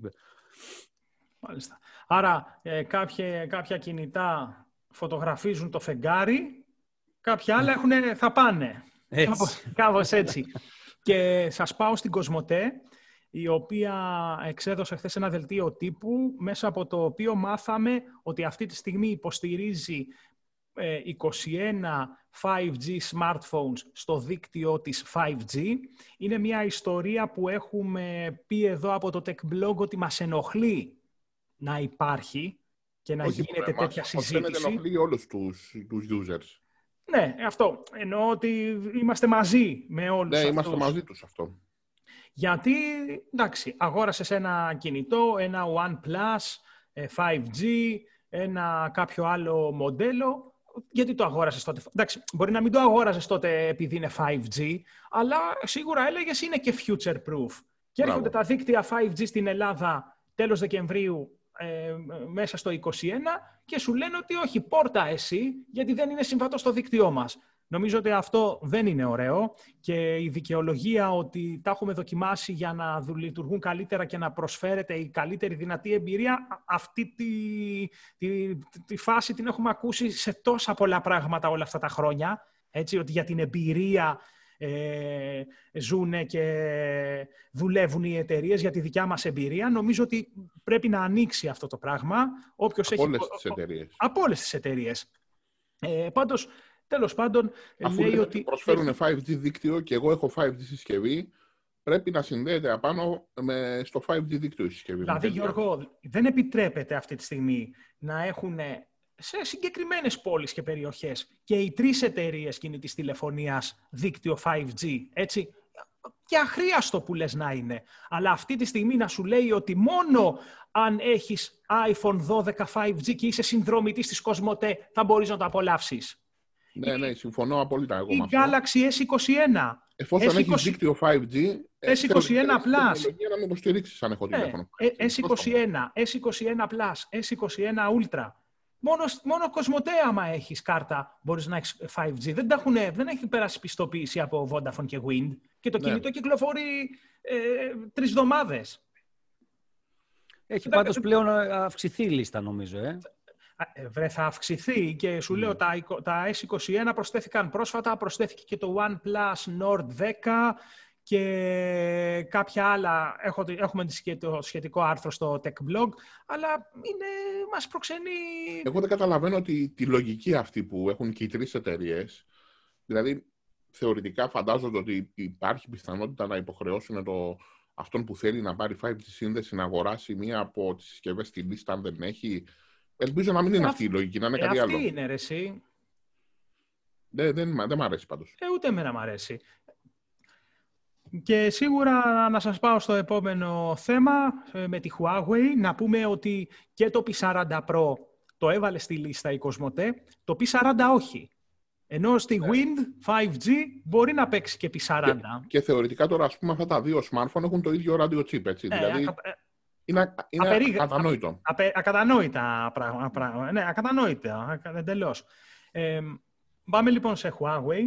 Μάλιστα. Άρα ε, κάποια, κάποια κινητά φωτογραφίζουν το φεγγάρι, κάποια άλλα έχουν, θα πάνε. Έτσι. Κάπως, έτσι. και σας πάω στην Κοσμοτέ, η οποία εξέδωσε χθες ένα δελτίο τύπου, μέσα από το οποίο μάθαμε ότι αυτή τη στιγμή υποστηρίζει 21 5G smartphones στο δίκτυο της 5G. Είναι μια ιστορία που έχουμε πει εδώ από το Tech Blog ότι μας ενοχλεί να υπάρχει και να Όχι, γίνεται τέτοια συζήτηση. Φαίνεται ενοχλεί όλους τους, τους users. Ναι, αυτό. Εννοώ ότι είμαστε μαζί με όλους Ναι, αυτούς. είμαστε μαζί τους αυτό. Γιατί, εντάξει, αγόρασες ένα κινητό, ένα OnePlus, 5G, ε, ένα κάποιο άλλο μοντέλο γιατί το αγόρασες τότε; Εντάξει, μπορεί να μην το αγόρασες τότε επειδή είναι 5G, αλλά σίγουρα έλεγες είναι και future proof. Και έρχονται τα δίκτυα 5G στην Ελλάδα τέλος Δεκεμβρίου ε, μέσα στο 2021 και σου λένε ότι όχι, πόρτα εσύ, γιατί δεν είναι συμβατό στο δίκτυό μας. Νομίζω ότι αυτό δεν είναι ωραίο και η δικαιολογία ότι τα έχουμε δοκιμάσει για να λειτουργούν καλύτερα και να προσφέρεται η καλύτερη δυνατή εμπειρία, αυτή τη, τη, τη φάση την έχουμε ακούσει σε τόσα πολλά πράγματα όλα αυτά τα χρόνια. Έτσι, ότι για την εμπειρία ε, ζουν και δουλεύουν οι εταιρείες για τη δικιά μας εμπειρία. Νομίζω ότι πρέπει να ανοίξει αυτό το πράγμα. Όποιος από έχει... όλες τις εταιρείες. Από όλες τις εταιρείες. Ε, πάντως, Τέλος πάντων, Αφού λέει ότι. προσφέρουν 5G δίκτυο και εγώ έχω 5G συσκευή, πρέπει να συνδέεται απάνω με, στο 5G δίκτυο η συσκευή. Δηλαδή, Γιώργο, δεν επιτρέπεται αυτή τη στιγμή να έχουν σε συγκεκριμένες πόλεις και περιοχές και οι τρεις εταιρείες κινητής τηλεφωνίας δίκτυο 5G, έτσι, και αχρίαστο που λες να είναι. Αλλά αυτή τη στιγμή να σου λέει ότι μόνο αν έχεις iPhone 12 5G και είσαι συνδρομητής της Κοσμοτέ θα μπορείς να το απολαύσεις. Ναι, ναι, συμφωνώ απόλυτα εγώ η Galaxy S21. Εφόσον έχεις δίκτυο 5G, S21 Plus. να με υποστηρίξει αν έχω ναι, τηλέφωνο. S21, S21 Plus, S21 Ultra. Μόνο, μόνο Κοσμοτέ, άμα έχεις κάρτα, μπορείς να έχεις 5G. Δεν, έχουν, δεν έχει περάσει πιστοποίηση από Vodafone και Wind. Και το ναι. κινητό κυκλοφορεί ε, τρεις εβδομάδες. Έχει πάντως πλέον αυξηθεί η λίστα, νομίζω. Ε. Ε, βρε, θα αυξηθεί και σου λέω τα, τα S21 προσθέθηκαν πρόσφατα, προσθέθηκε και το OnePlus Nord 10 και κάποια άλλα. Έχω, έχουμε το σχετικό άρθρο στο Tech Blog, αλλά είναι, μας προξενεί... Εγώ δεν καταλαβαίνω τη, τη λογική αυτή που έχουν και οι τρεις εταιρείες. Δηλαδή, θεωρητικά φαντάζονται ότι υπάρχει πιθανότητα να υποχρεώσουν το, αυτόν που θέλει να πάρει 5G σύνδεση να αγοράσει μία από τις συσκευές στη λίστα αν δεν έχει. Ελπίζω να μην είναι ε, αυτή η λογική, να είναι ε, κάτι αυτή άλλο. Αυτή είναι, ρε, εσύ. Δεν, δεν, δεν μ' αρέσει πάντως. Ε, ούτε εμένα μ' αρέσει. Και σίγουρα να σας πάω στο επόμενο θέμα ε, με τη Huawei. Να πούμε ότι και το P40 Pro το έβαλε στη λίστα η Κοσμοτέ, το P40 όχι. Ενώ στη ναι. Wind 5G μπορεί να παίξει και P40. Και, και θεωρητικά τώρα, ας πούμε, αυτά τα δύο smartphone έχουν το ίδιο radio chip, έτσι. Ναι, δηλαδή, ακα... είναι, είναι Απερίγα... ακατανόητο. Απε... Ακατανόητα πράγματα. Ναι, ακατανόητα, εντελώς. Ε, πάμε λοιπόν σε Huawei.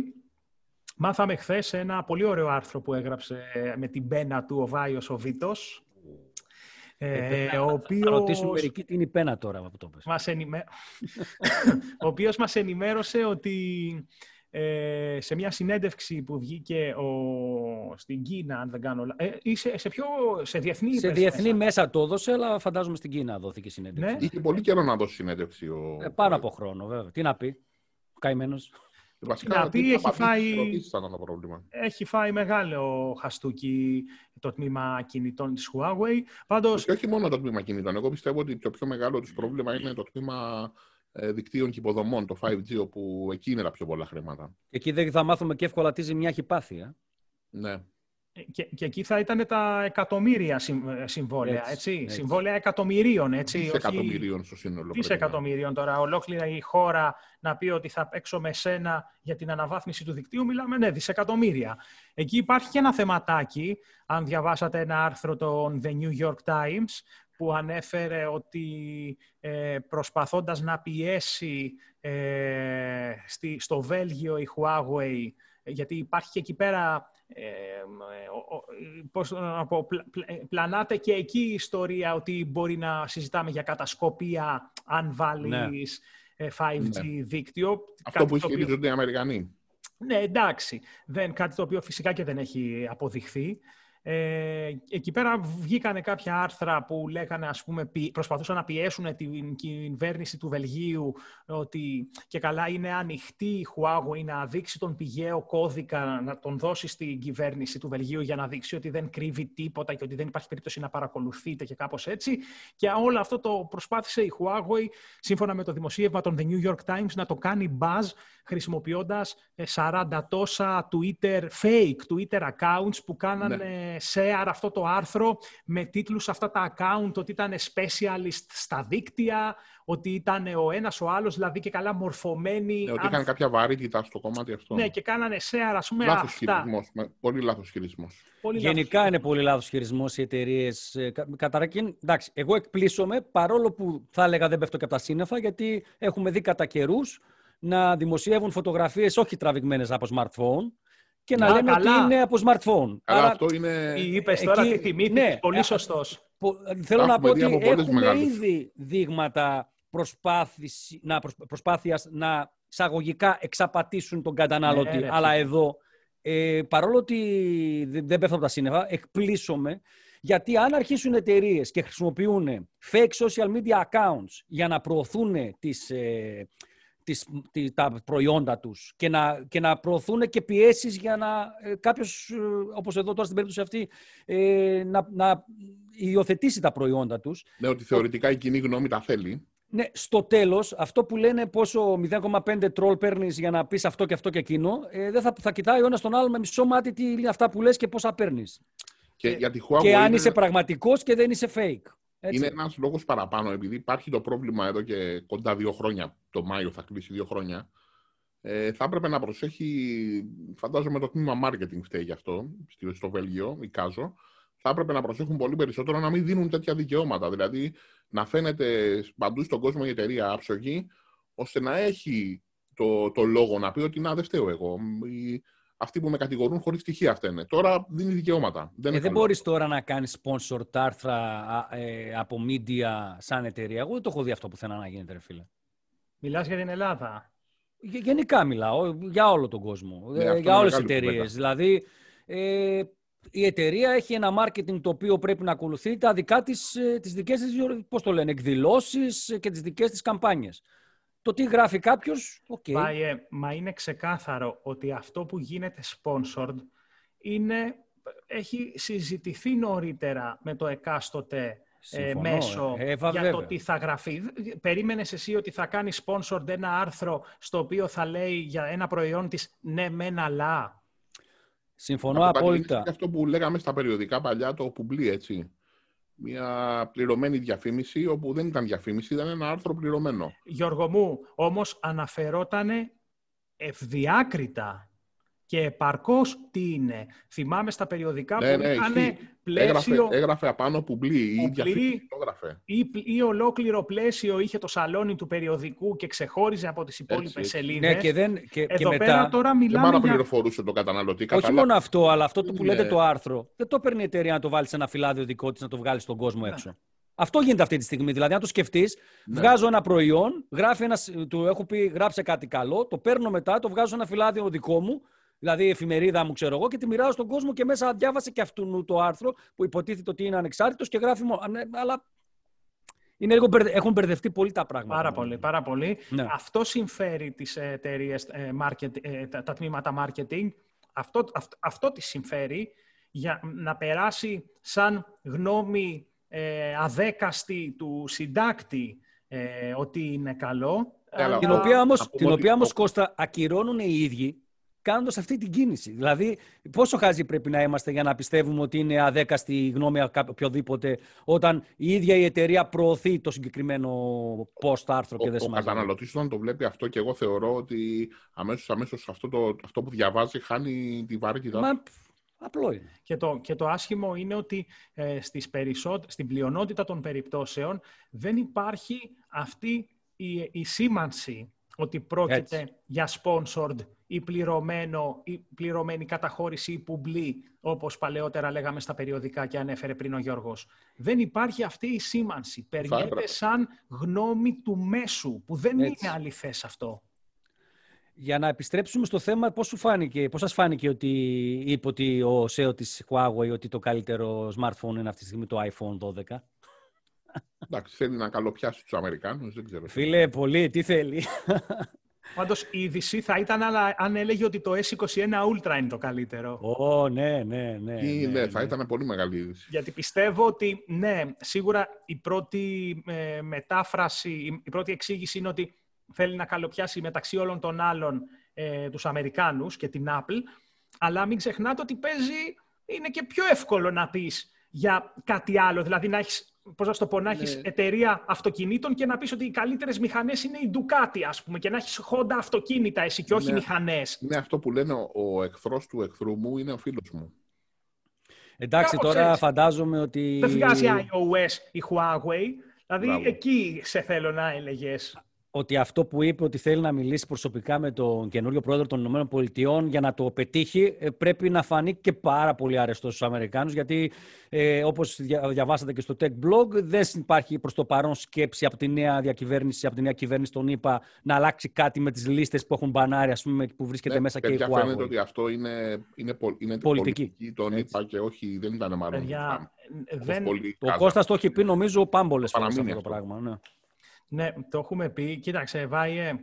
Μάθαμε χθες ένα πολύ ωραίο άρθρο που έγραψε με την πένα του ο Βάιος ο Βίτος. Ε, ε, ο οποίος... Θα ρωτήσουμε μερικοί τι είναι η πένα τώρα που το πες. Μας ενημέ... *laughs* ο οποίος μας ενημέρωσε ότι ε, σε μια συνέντευξη που βγήκε ο... στην Κίνα, αν δεν κάνω ε, σε, σε, πιο, σε διεθνή Σε διεθνή μέσα; μέσα το έδωσε, αλλά φαντάζομαι στην Κίνα δόθηκε συνέντευξη. Ναι. Είχε πολύ καιρό να δώσει συνέντευξη. Ο... Ε, πάνω από χρόνο, βέβαια. Τι να πει, καημένος. Βασικά, να πει, έχει φάει, έχει φάει μεγάλο χαστούκι το τμήμα κινητών της Huawei. Πάντως... Και όχι μόνο το τμήμα κινητών. Εγώ πιστεύω ότι το πιο μεγάλο του πρόβλημα είναι το τμήμα ε, δικτύων και υποδομών, το 5G, όπου εκεί είναι τα πιο πολλά χρήματα. Εκεί δεν θα μάθουμε και εύκολα τι ζημιά έχει πάθει. Ε; Ναι. Και, και εκεί θα ήταν τα εκατομμύρια ε, συμβόλαια, έτσι. έτσι. Συμβόλαια εκατομμυρίων, έτσι. Δισεκατομμυρίων στο σύνολο. Δισεκατομμυρίων τώρα. Ολόκληρα η χώρα να πει ότι θα παίξω με σένα για την αναβάθμιση του δικτύου, μιλάμε, ναι, δισεκατομμύρια. Εκεί υπάρχει και ένα θεματάκι, αν διαβάσατε ένα άρθρο των The New York Times, που ανέφερε ότι ε, προσπαθώντας να πιέσει ε, στη, στο Βέλγιο η Huawei, γιατί υπάρχει και εκεί πέρα ε, πώς, πω, πλανάται και εκεί η ιστορία ότι μπορεί να συζητάμε για κατασκοπία αν βάλεις 5G ναι. ναι. δίκτυο. Αυτό που ισχυρίζονται οι Αμερικανοί. Ναι, εντάξει. Δεν, κάτι το οποίο φυσικά και δεν έχει αποδειχθεί. Ε, εκεί πέρα βγήκανε κάποια άρθρα που λέγανε, ας πούμε, προσπαθούσαν να πιέσουν την κυβέρνηση του Βελγίου ότι και καλά είναι ανοιχτή η Huawei να δείξει τον πηγαίο κώδικα, να τον δώσει στην κυβέρνηση του Βελγίου για να δείξει ότι δεν κρύβει τίποτα και ότι δεν υπάρχει περίπτωση να παρακολουθείτε και κάπως έτσι. Και όλο αυτό το προσπάθησε η Huawei, σύμφωνα με το δημοσίευμα των The New York Times, να το κάνει buzz χρησιμοποιώντας 40 ε, τόσα Twitter, fake Twitter accounts που κάνανε ναι. Share αυτό το άρθρο με τίτλους αυτά τα account ότι ήταν specialist στα δίκτυα, ότι ήταν ο ένας ο άλλος, δηλαδή και καλά μορφωμένοι. Ναι, ότι είχαν κάποια βαρύτητα στο κομμάτι αυτό. Ναι, και κάνανε share, ας πούμε, λάθος αυτά. Χειρισμός, πολύ λάθος χειρισμός. Πολύ Γενικά λάθος. είναι πολύ λάθος χειρισμός οι εταιρείες. Ε, καταρχήν, εντάξει, εγώ εκπλήσωμαι, παρόλο που θα έλεγα δεν πέφτω και από τα σύννεφα, γιατί έχουμε δει κατά καιρούς να δημοσιεύουν φωτογραφίες όχι τραβηγμένες από smartphone και να, λένε ότι είναι από smartphone. Αλλά Άρα, αυτό είναι... Είπες τώρα τη τιμή ναι, πολύ σωστός. Θέλω να πω ότι έχουμε ήδη δείγματα να, προσπάθειας να εισαγωγικά εξαπατήσουν τον καταναλωτή. Ναι, Αλλά εδώ, ε, παρόλο ότι δεν πέφτω από τα σύννεφα, εκπλήσωμαι γιατί αν αρχίσουν εταιρείες και χρησιμοποιούν fake social media accounts για να προωθούν τις, ε, τις, τα προϊόντα τους και να, και να προωθούν και πιέσεις για να ε, κάποιος, ε, όπως εδώ τώρα στην περίπτωση αυτή, ε, να, να υιοθετήσει τα προϊόντα τους. Ναι, ότι θεωρητικά η κοινή γνώμη τα θέλει. Ναι, στο τέλος, αυτό που λένε πόσο 0,5 τρόλ παίρνεις για να πεις αυτό και αυτό και εκείνο, ε, δεν θα, θα κοιτάει ο ένας τον άλλο με μισό μάτι τι είναι αυτά που λες και πόσα παίρνεις. Και, ε, και αν είσαι πραγματικός και δεν είσαι fake. Έτσι. Είναι ένας λόγος παραπάνω, επειδή υπάρχει το πρόβλημα εδώ και κοντά δύο χρόνια. Το Μάιο θα κλείσει δύο χρόνια. Ε, θα έπρεπε να προσέχει, φαντάζομαι το τμήμα marketing φταίει γι' αυτό, στο Βέλγιο, η Κάζο. Θα έπρεπε να προσέχουν πολύ περισσότερο να μην δίνουν τέτοια δικαιώματα. Δηλαδή να φαίνεται παντού στον κόσμο η εταιρεία άψογη, ώστε να έχει το, το λόγο να πει ότι να δεν φταίω εγώ αυτοί που με κατηγορούν χωρίς στοιχεία αυτά Τώρα δίνει δικαιώματα. Δεν, ε, δεν μπορείς τώρα να κάνεις sponsor άρθρα ε, από media σαν εταιρεία. Εγώ δεν το έχω δει αυτό που θέλω να γίνεται, ρε φίλε. Μιλάς για την Ελλάδα; Γενικά μιλάω, για όλο τον κόσμο. Ναι, ε, για όλες τις εταιρείες. Δηλαδή, ε, η εταιρεία έχει ένα marketing το οποίο πρέπει να ακολουθεί τα δικά της, ε, τις δικές της, πώς το λένε, εκδηλώσεις και τις δικές της καμπάνιες. Το τι γράφει κάποιος, OK. Okay. Ε, μα είναι ξεκάθαρο ότι αυτό που γίνεται sponsored είναι, έχει συζητηθεί νωρίτερα με το εκάστοτε ε, μέσο ε, για το τι θα γραφεί. Περίμενες εσύ ότι θα κάνει sponsored ένα άρθρο στο οποίο θα λέει για ένα προϊόν της ναι μεν αλλά; Συμφωνώ απόλυτα. Και αυτό που λέγαμε στα περιοδικά παλιά, το publi, έτσι. Μια πληρωμένη διαφήμιση, όπου δεν ήταν διαφήμιση, ήταν ένα άρθρο πληρωμένο. Γιώργο μου, όμως αναφερόταν ευδιάκριτα και επαρκώς τι είναι. Θυμάμαι στα περιοδικά ναι, που ναι, είχαν πλαίσιο... Έγραφε, έγραφε απάνω πουμπλί ή διαφήμιση Ή, ή ολόκληρο πλαίσιο είχε το σαλόνι του περιοδικού και ξεχώριζε από τις υπόλοιπες σελίδες. Ναι, και δεν, και, Εδώ και πέρα μετά... τώρα μιλάμε δεν για... πληροφορούσε τον καταναλωτή. Όχι μόνο αυτό, αλλά αυτό που λέτε το άρθρο. Δεν το παίρνει η εταιρεία να το βάλει σε ένα φυλάδιο δικό της να το βγάλει στον κόσμο ναι. έξω. Αυτό γίνεται αυτή τη στιγμή. Δηλαδή, αν το σκεφτείς, ναι. βγάζω ένα προϊόν, γράφει ένα, του έχω πει γράψε κάτι καλό, το παίρνω μετά, το βγάζω ένα φυλάδιο δικό μου, δηλαδή η εφημερίδα μου, ξέρω εγώ, και τη μοιράζω στον κόσμο και μέσα διάβασε και αυτού το άρθρο που υποτίθεται ότι είναι ανεξάρτητος και γράφει μόνο. Ναι, αλλά είναι λίγο, έχουν μπερδευτεί πολύ τα πράγματα. Πάρα πολύ, πάρα πολύ. Ναι. Αυτό συμφέρει τις εταιρείες, ε, ε, τα, τα τμήματα marketing. Αυτό, αυτό, αυτό τη συμφέρει για να περάσει σαν γνώμη ε, αδέκαστη του συντάκτη ε, ότι είναι καλό. Ε, την οποία όμως, την οποία όμως Κώστα, ακυρώνουν οι ίδιοι κάνοντας αυτή την κίνηση. Δηλαδή, πόσο χάζι πρέπει να είμαστε για να πιστεύουμε ότι είναι αδέκαστη η γνώμη οποιοδήποτε, όταν η ίδια η εταιρεία προωθεί το συγκεκριμένο post, άρθρο και δεν σημαίνει. Ο καταναλωτής, όταν το βλέπει αυτό, και εγώ θεωρώ ότι αμέσως αμέσως αυτό, το, αυτό που διαβάζει χάνει τη βαρύτητα. Μα, απλό είναι. Και το, και το άσχημο είναι ότι ε, στις στην πλειονότητα των περιπτώσεων δεν υπάρχει αυτή η, η σήμανση ότι πρόκειται για sponsored ή πληρωμένο, ή πληρωμένη καταχώρηση ή πουμπλή, όπως παλαιότερα λέγαμε στα περιοδικά και ανέφερε πριν ο Γιώργος. Δεν υπάρχει αυτή η σήμανση. Περνιέται σαν γνώμη του μέσου, που δεν Έτσι. είναι αληθές αυτό. Για να επιστρέψουμε στο θέμα, πώς, σου φάνηκε, πώς σας φάνηκε ότι είπε ότι ο SEO της Huawei ότι το καλύτερο smartphone είναι αυτή τη στιγμή το iPhone 12. Εντάξει, θέλει να καλοπιάσει τους Αμερικάνους, δεν ξέρω. Φίλε, πολύ, τι θέλει. Πάντως η είδηση θα ήταν αν έλεγε ότι το S21 Ultra είναι το καλύτερο. Ω, ναι, ναι, ναι. ναι, ναι, θα ήταν πολύ μεγάλη είδηση. Γιατί πιστεύω ότι, ναι, σίγουρα η πρώτη ε, μετάφραση, η πρώτη εξήγηση είναι ότι θέλει να καλοπιάσει μεταξύ όλων των άλλων ε, τους Αμερικάνους και την Apple, αλλά μην ξεχνάτε ότι παίζει, είναι και πιο εύκολο να πεις για κάτι άλλο, δηλαδή να έχεις πώς να το πω, να έχεις ναι. εταιρεία αυτοκινήτων και να πεις ότι οι καλύτερες μηχανές είναι η Ducati, ας πούμε, και να έχεις Honda αυτοκίνητα εσύ και όχι ναι. μηχανές. Είναι αυτό που λένε ο, ο εχθρός του εχθρού μου είναι ο φίλος μου. Εντάξει, τώρα φαντάζομαι ότι... Δεν βγάζει iOS η Huawei, δηλαδή εκεί σε θέλω να έλεγες ότι αυτό που είπε ότι θέλει να μιλήσει προσωπικά με τον καινούριο πρόεδρο των ΗΠΑ για να το πετύχει ε, πρέπει να φανεί και πάρα πολύ αρεστός στους Αμερικάνους γιατί ε, όπως διαβάσατε και στο Tech Blog δεν υπάρχει προς το παρόν σκέψη από τη νέα διακυβέρνηση, από τη νέα κυβέρνηση των ΗΠΑ να αλλάξει κάτι με τις λίστες που έχουν μπανάρει ας πούμε, που βρίσκεται ναι, μέσα και η Huawei. φαίνεται ότι αυτό είναι, είναι, είναι πολιτική. πολιτική των ΗΠΑ και όχι, δεν ήταν μάλλον. Παιδιά, δεν... Το Κώστας το έχει πει νομίζω πάμπολες φορές αυτό το πράγμα. Ναι. Ναι, το έχουμε πει. Κοίταξε, Βάιε,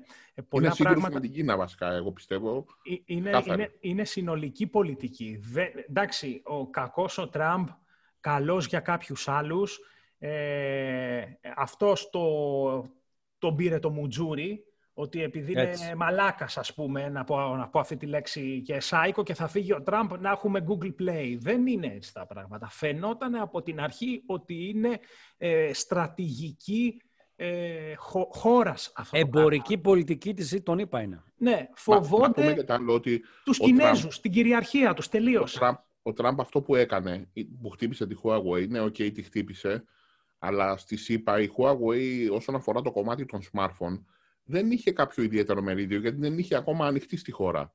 πολλά είναι πράγματα... με την Κίνα βασικά, εγώ πιστεύω. Ε, είναι, είναι, είναι συνολική πολιτική. Δε, εντάξει, ο κακός ο Τραμπ, καλός για κάποιους άλλους. Ε, αυτός το, το πήρε το μουτζούρι, ότι επειδή Έτσι. είναι μαλάκας, ας πούμε, να πω, να πω αυτή τη λέξη και σάικο και θα φύγει ο Τραμπ να έχουμε Google Play. Δεν είναι έτσι τα πράγματα. Φαινόταν από την αρχή ότι είναι ε, στρατηγική ε, χω, χώρας αυτό Εμπορική πολιτική της τον είπα είναι. Ναι, φοβόνται Μα, ότι τους Κινέζους, Τραμπ, την κυριαρχία τους, τελείως. Ο Τραμπ, ο Τραμπ αυτό που έκανε, που χτύπησε τη Huawei, ναι, OK, okay, τη χτύπησε, αλλά στις ΗΠΑ η Huawei όσον αφορά το κομμάτι των smartphone δεν είχε κάποιο ιδιαίτερο μερίδιο γιατί δεν είχε ακόμα ανοιχτεί στη χώρα.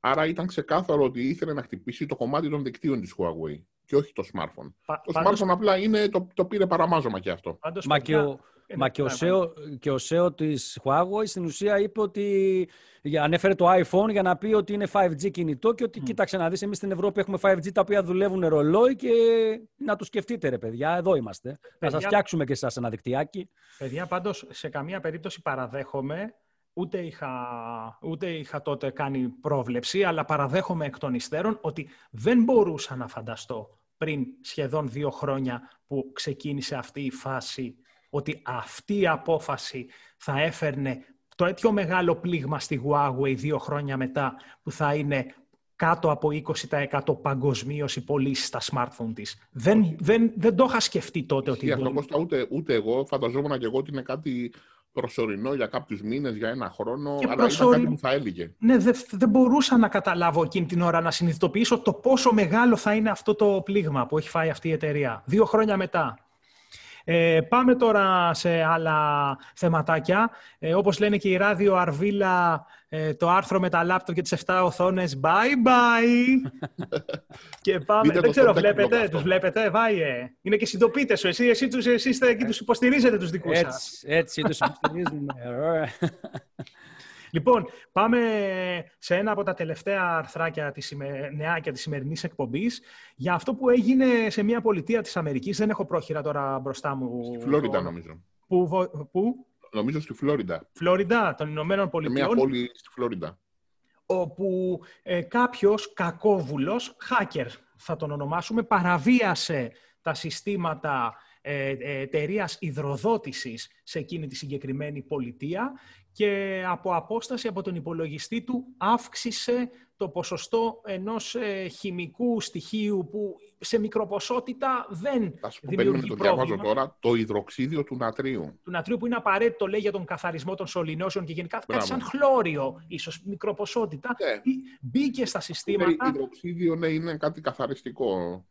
Άρα ήταν ξεκάθαρο ότι ήθελε να χτυπήσει το κομμάτι των δικτύων της Huawei και όχι το smartphone. το smartphone απλά είναι, το, το πήρε παραμάζωμα και αυτό. Πάντως, Μα και ο, Μα και ο, SEO, και ο SEO της Huawei στην ουσία είπε ότι ανέφερε το iPhone για να πει ότι είναι 5G κινητό και ότι mm. κοίταξε να δεις εμείς στην Ευρώπη έχουμε 5G τα οποία δουλεύουν ρολόι και να το σκεφτείτε ρε παιδιά, εδώ είμαστε. Παιδιά, να σας φτιάξουμε και εσάς ένα δικτυάκι. Παιδιά πάντως σε καμία περίπτωση παραδέχομαι ούτε είχα, ούτε είχα τότε κάνει πρόβλεψη, αλλά παραδέχομαι εκ των υστέρων ότι δεν μπορούσα να φανταστώ πριν σχεδόν δύο χρόνια που ξεκίνησε αυτή η φάση, ότι αυτή η απόφαση θα έφερνε το έτσι μεγάλο πλήγμα στη Huawei δύο χρόνια μετά, που θα είναι κάτω από 20% παγκοσμίως οι πωλήσεις στα smartphone της. Δεν, δεν, δεν το είχα σκεφτεί τότε. Ότι αυτό, ούτε, ούτε εγώ φανταζόμουν και εγώ ότι είναι κάτι προσωρινό για κάποιους μήνες, για ένα χρόνο, και αλλά προσωρι... ήταν κάτι που θα έλεγε. Ναι, δεν δε μπορούσα να καταλάβω εκείνη την ώρα να συνειδητοποιήσω το πόσο μεγάλο θα είναι αυτό το πλήγμα που έχει φάει αυτή η εταιρεία. Δύο χρόνια μετά. Ε, πάμε τώρα σε άλλα θεματάκια. Ε, όπως λένε και η Ράδιο Αρβίλα, ε, το άρθρο με τα λάπτοπ και τις 7 οθόνες, bye bye. *laughs* και πάμε, δεν ξέρω, βλέπετε, τους βλέπετε, βάιε. Είναι και συντοπίτες σου, εσύ, εσύ, τους, εσείς εκεί τους υποστηρίζετε τους δικούς έτσι, σας. Έτσι, τους υποστηρίζουμε. *laughs* Λοιπόν, πάμε σε ένα από τα τελευταία αρθράκια της νεάκια της σημερινής εκπομπής για αυτό που έγινε σε μια πολιτεία της Αμερικής. Δεν έχω πρόχειρα τώρα μπροστά μου. Στη Φλόριντα, νομίζω. Πού, πού; Νομίζω στη Φλόριντα. Φλόριντα, των Ηνωμένων Πολιτειών. Σε μια πόλη στη Φλόριντα. Όπου ε, κάποιος κακόβουλος, hacker θα τον ονομάσουμε, παραβίασε τα συστήματα ε, ε εταιρείας υδροδότησης σε εκείνη τη συγκεκριμένη πολιτεία και από απόσταση από τον υπολογιστή του αύξησε το ποσοστό ενός ε, χημικού στοιχείου που σε μικροποσότητα δεν Θα σου δημιουργεί το διαβάζω τώρα, το υδροξίδιο του νατρίου. Του νατρίου που είναι απαραίτητο, λέει, για τον καθαρισμό των σωληνώσεων και γενικά κάτι σαν χλώριο, ίσως μικροποσότητα, ναι. μπήκε στα συστήματα. Το υδροξίδιο ναι, είναι κάτι καθαριστικό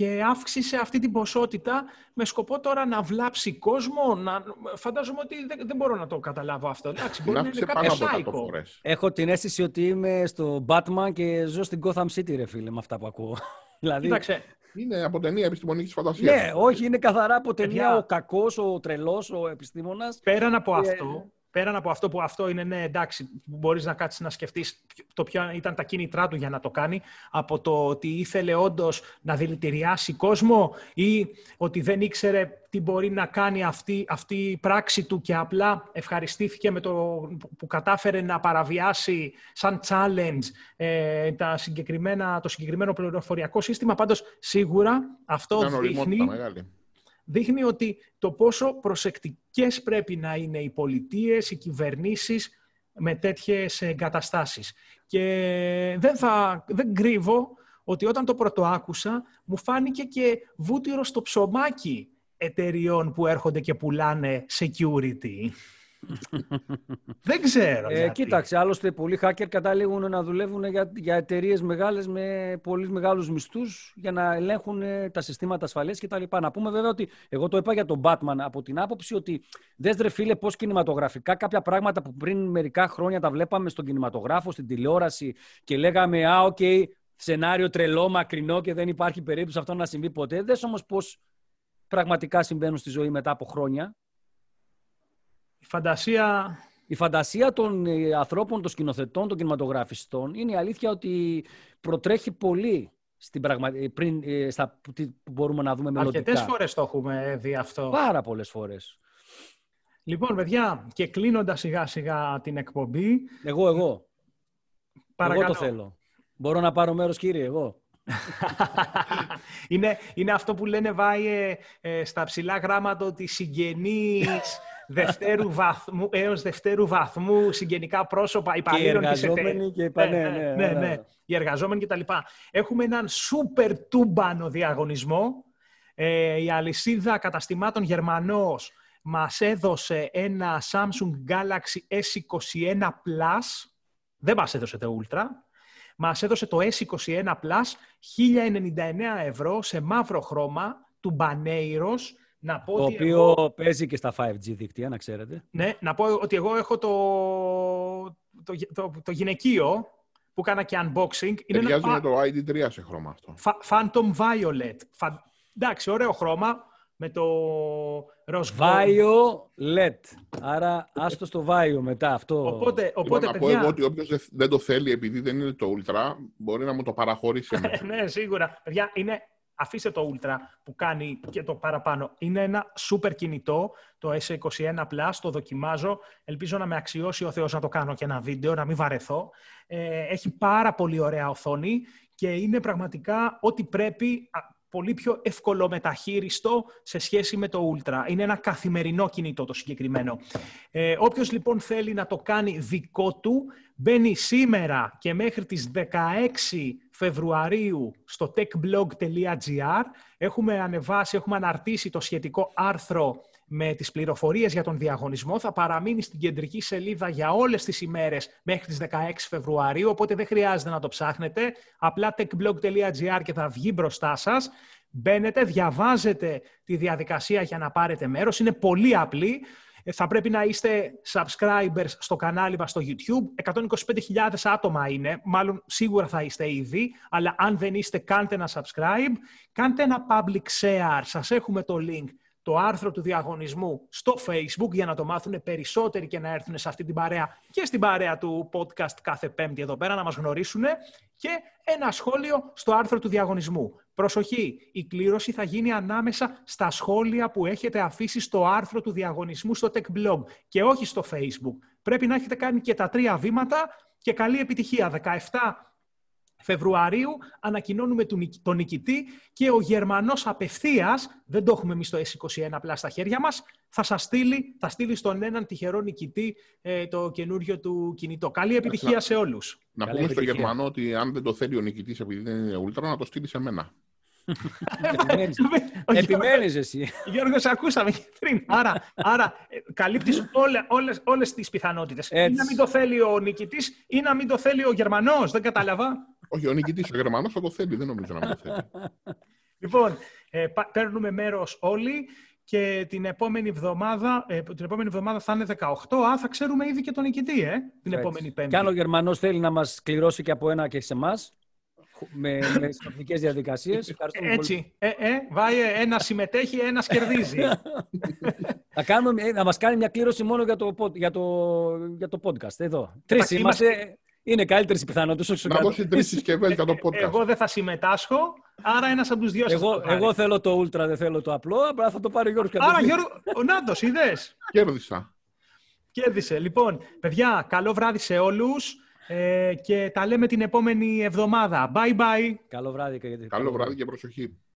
και αύξησε αυτή την ποσότητα με σκοπό τώρα να βλάψει κόσμο. Να... Φαντάζομαι ότι δεν, δεν μπορώ να το καταλάβω αυτό. Εντάξει, μπορεί να είναι κάποιο σάικο. Έχω την αίσθηση ότι είμαι στο Batman και ζω στην Gotham City, ρε φίλε, με αυτά που ακούω. *laughs* δηλαδή... Κοίταξε, είναι από ταινία επιστημονικής φαντασίας. Ναι, όχι, είναι καθαρά από ταινία ο κακός, ο τρελός, ο επιστήμονας. Πέραν από αυτό, πέραν από αυτό που αυτό είναι, ναι, εντάξει, μπορείς να κάτσεις να σκεφτείς το ποια ήταν τα κίνητρά του για να το κάνει, από το ότι ήθελε όντως να δηλητηριάσει κόσμο ή ότι δεν ήξερε τι μπορεί να κάνει αυτή, αυτή η πράξη του και απλά ευχαριστήθηκε με το που κατάφερε να παραβιάσει σαν challenge ε, τα συγκεκριμένα, το συγκεκριμένο πληροφοριακό σύστημα. Πάντως, σίγουρα αυτό δείχνει δείχνει ότι το πόσο προσεκτικές πρέπει να είναι οι πολιτείες, οι κυβερνήσεις με τέτοιες εγκαταστάσεις. Και δεν, θα, δεν κρύβω ότι όταν το πρωτοάκουσα μου φάνηκε και βούτυρο στο ψωμάκι εταιριών που έρχονται και πουλάνε security. *laughs* Δεν ξέρω. Ε, κοίταξε, άλλωστε πολλοί hacker καταλήγουν να δουλεύουν για, για εταιρείες μεγάλες με πολύ μεγάλους μισθούς για να ελέγχουν ε, τα συστήματα ασφαλείας κτλ. Να πούμε βέβαια ότι εγώ το είπα για τον Batman από την άποψη ότι δες ρε φίλε πώς κινηματογραφικά κάποια πράγματα που πριν μερικά χρόνια τα βλέπαμε στον κινηματογράφο, στην τηλεόραση και λέγαμε Α, OK, okay, σενάριο τρελό, μακρινό και δεν υπάρχει περίπτωση αυτό να συμβεί ποτέ. Δες όμως πώς πραγματικά συμβαίνουν στη ζωή μετά από χρόνια. Η φαντασία... Η φαντασία των ε, ανθρώπων, των σκηνοθετών, των κινηματογραφιστών είναι η αλήθεια ότι προτρέχει πολύ στην πραγμα... Ε, πριν, ε, στα... που μπορούμε να δούμε μελλοντικά. Αρκετές φορές το έχουμε δει αυτό. Πάρα πολλές φορές. Λοιπόν, παιδιά, και κλείνοντας σιγά σιγά την εκπομπή... Εγώ, εγώ. Παρακαλώ. Εγώ το θέλω. Μπορώ να πάρω μέρος, κύριε, εγώ. Είναι, είναι αυτό που λένε βάει στα ψηλά γράμματα ότι συγγενείς *laughs* δευτέρου βαθμού, έως δευτέρου βαθμού συγγενικά πρόσωπα υπαλλήλων της εταιρείας. Και ναι, ναι, ναι, ναι, ναι, οι εργαζόμενοι κτλ. Έχουμε έναν σούπερ τούμπανο διαγωνισμό. Ε, η αλυσίδα καταστημάτων Γερμανός μας έδωσε ένα Samsung Galaxy S21 Plus. Δεν μας έδωσε το Ultra. Μας έδωσε το S21 Plus 1099 ευρώ σε μαύρο χρώμα του Baneiros να πω το οποίο παίζει και στα 5G δίκτυα, να ξέρετε. Ναι, να πω ότι εγώ έχω το, το, το, το γυναικείο που κάνα και unboxing. Είναι ένα... με το ID3 σε χρώμα αυτό. Phantom Violet. Φα... Εντάξει, ωραίο χρώμα. Με το ροζ Violet. Άρα άστο στο Βάιο μετά αυτό. Οπότε, οπότε λοιπόν, παιδιά... να πω εγώ ότι όποιος δεν το θέλει επειδή δεν είναι το Ultra, μπορεί να μου το παραχωρήσει. *laughs* ναι, σίγουρα. Παιδιά, είναι αφήστε το Ultra που κάνει και το παραπάνω. Είναι ένα σούπερ κινητό, το S21 Plus, το δοκιμάζω. Ελπίζω να με αξιώσει ο Θεός να το κάνω και ένα βίντεο, να μην βαρεθώ. Ε, έχει πάρα πολύ ωραία οθόνη και είναι πραγματικά ό,τι πρέπει πολύ πιο ευκολομεταχείριστο σε σχέση με το Ultra. Είναι ένα καθημερινό κινητό το συγκεκριμένο. Ε, όποιος λοιπόν θέλει να το κάνει δικό του, μπαίνει σήμερα και μέχρι τις 16 Φεβρουαρίου στο techblog.gr. Έχουμε ανεβάσει, έχουμε αναρτήσει το σχετικό άρθρο με τις πληροφορίες για τον διαγωνισμό. Θα παραμείνει στην κεντρική σελίδα για όλες τις ημέρες μέχρι τις 16 Φεβρουαρίου, οπότε δεν χρειάζεται να το ψάχνετε. Απλά techblog.gr και θα βγει μπροστά σας. Μπαίνετε, διαβάζετε τη διαδικασία για να πάρετε μέρος. Είναι πολύ απλή. Ε, θα πρέπει να είστε subscribers στο κανάλι μας στο YouTube. 125.000 άτομα είναι, μάλλον σίγουρα θα είστε ήδη, αλλά αν δεν είστε κάντε ένα subscribe, κάντε ένα public share, σας έχουμε το link το άρθρο του διαγωνισμού στο Facebook για να το μάθουν περισσότεροι και να έρθουν σε αυτή την παρέα και στην παρέα του podcast κάθε πέμπτη εδώ πέρα να μας γνωρίσουν και ένα σχόλιο στο άρθρο του διαγωνισμού. Προσοχή, η κλήρωση θα γίνει ανάμεσα στα σχόλια που έχετε αφήσει στο άρθρο του διαγωνισμού στο Tech Blog και όχι στο Facebook. Πρέπει να έχετε κάνει και τα τρία βήματα και καλή επιτυχία. 17 Φεβρουαρίου ανακοινώνουμε τον νικητή και ο Γερμανός απευθείας, δεν το έχουμε εμείς το S21 απλά στα χέρια μας, θα σας στείλει, θα στείλει στον έναν τυχερό νικητή ε, το καινούριο του κινητό. Καλή επιτυχία σε όλους. Να πούμε στο Γερμανό ότι αν δεν το θέλει ο νικητής επειδή δεν είναι ούλτρα, να το στείλει σε μένα. Επιμένεις *laughs* εσύ. Γιώργος, ακούσαμε πριν. Άρα, άρα ε, καλύπτεις όλε, όλες, όλες τις πιθανότητες. Ή να μην το θέλει ο νικητής ή να μην το θέλει ο Γερμανός. Δεν κατάλαβα. Όχι, ο νικητής, ο Γερμανός θα το θέλει. Δεν νομίζω να μην το θέλει. Λοιπόν, ε, παίρνουμε μέρος όλοι και την επόμενη εβδομάδα, ε, την επόμενη εβδομάδα θα είναι 18. Α, θα ξέρουμε ήδη και τον νικητή, ε, την επόμενη Πέμπτη. Και αν ο Γερμανός θέλει να μας κληρώσει και από ένα και σε εμάς, με, με συνοπτικές διαδικασίες. *laughs* Έτσι. Ε, ε, βάει ένας συμμετέχει, ένας κερδίζει. *laughs* να, κάνουμε, να μας κάνει μια κλήρωση μόνο για το, για το, για το podcast. Εδώ. Τρεις είμαστε. Είναι καλύτερες οι πιθανότητες. Να δώσει τρει συσκευέ για το podcast. Εγώ δεν θα συμμετάσχω, άρα ένας από τους δύο εγώ, εγώ θέλω το Ultra, δεν θέλω το απλό. Απλά θα το πάρει ο Γιώργος Άρα, Γιώργο, ο Νάντος, είδες; Κέρδισα. Κέρδισε. Λοιπόν, παιδιά, καλό βράδυ σε όλους. Ε, και τα λέμε την επόμενη εβδομάδα. Bye bye. Καλό βράδυ και, Καλό βράδυ και προσοχή.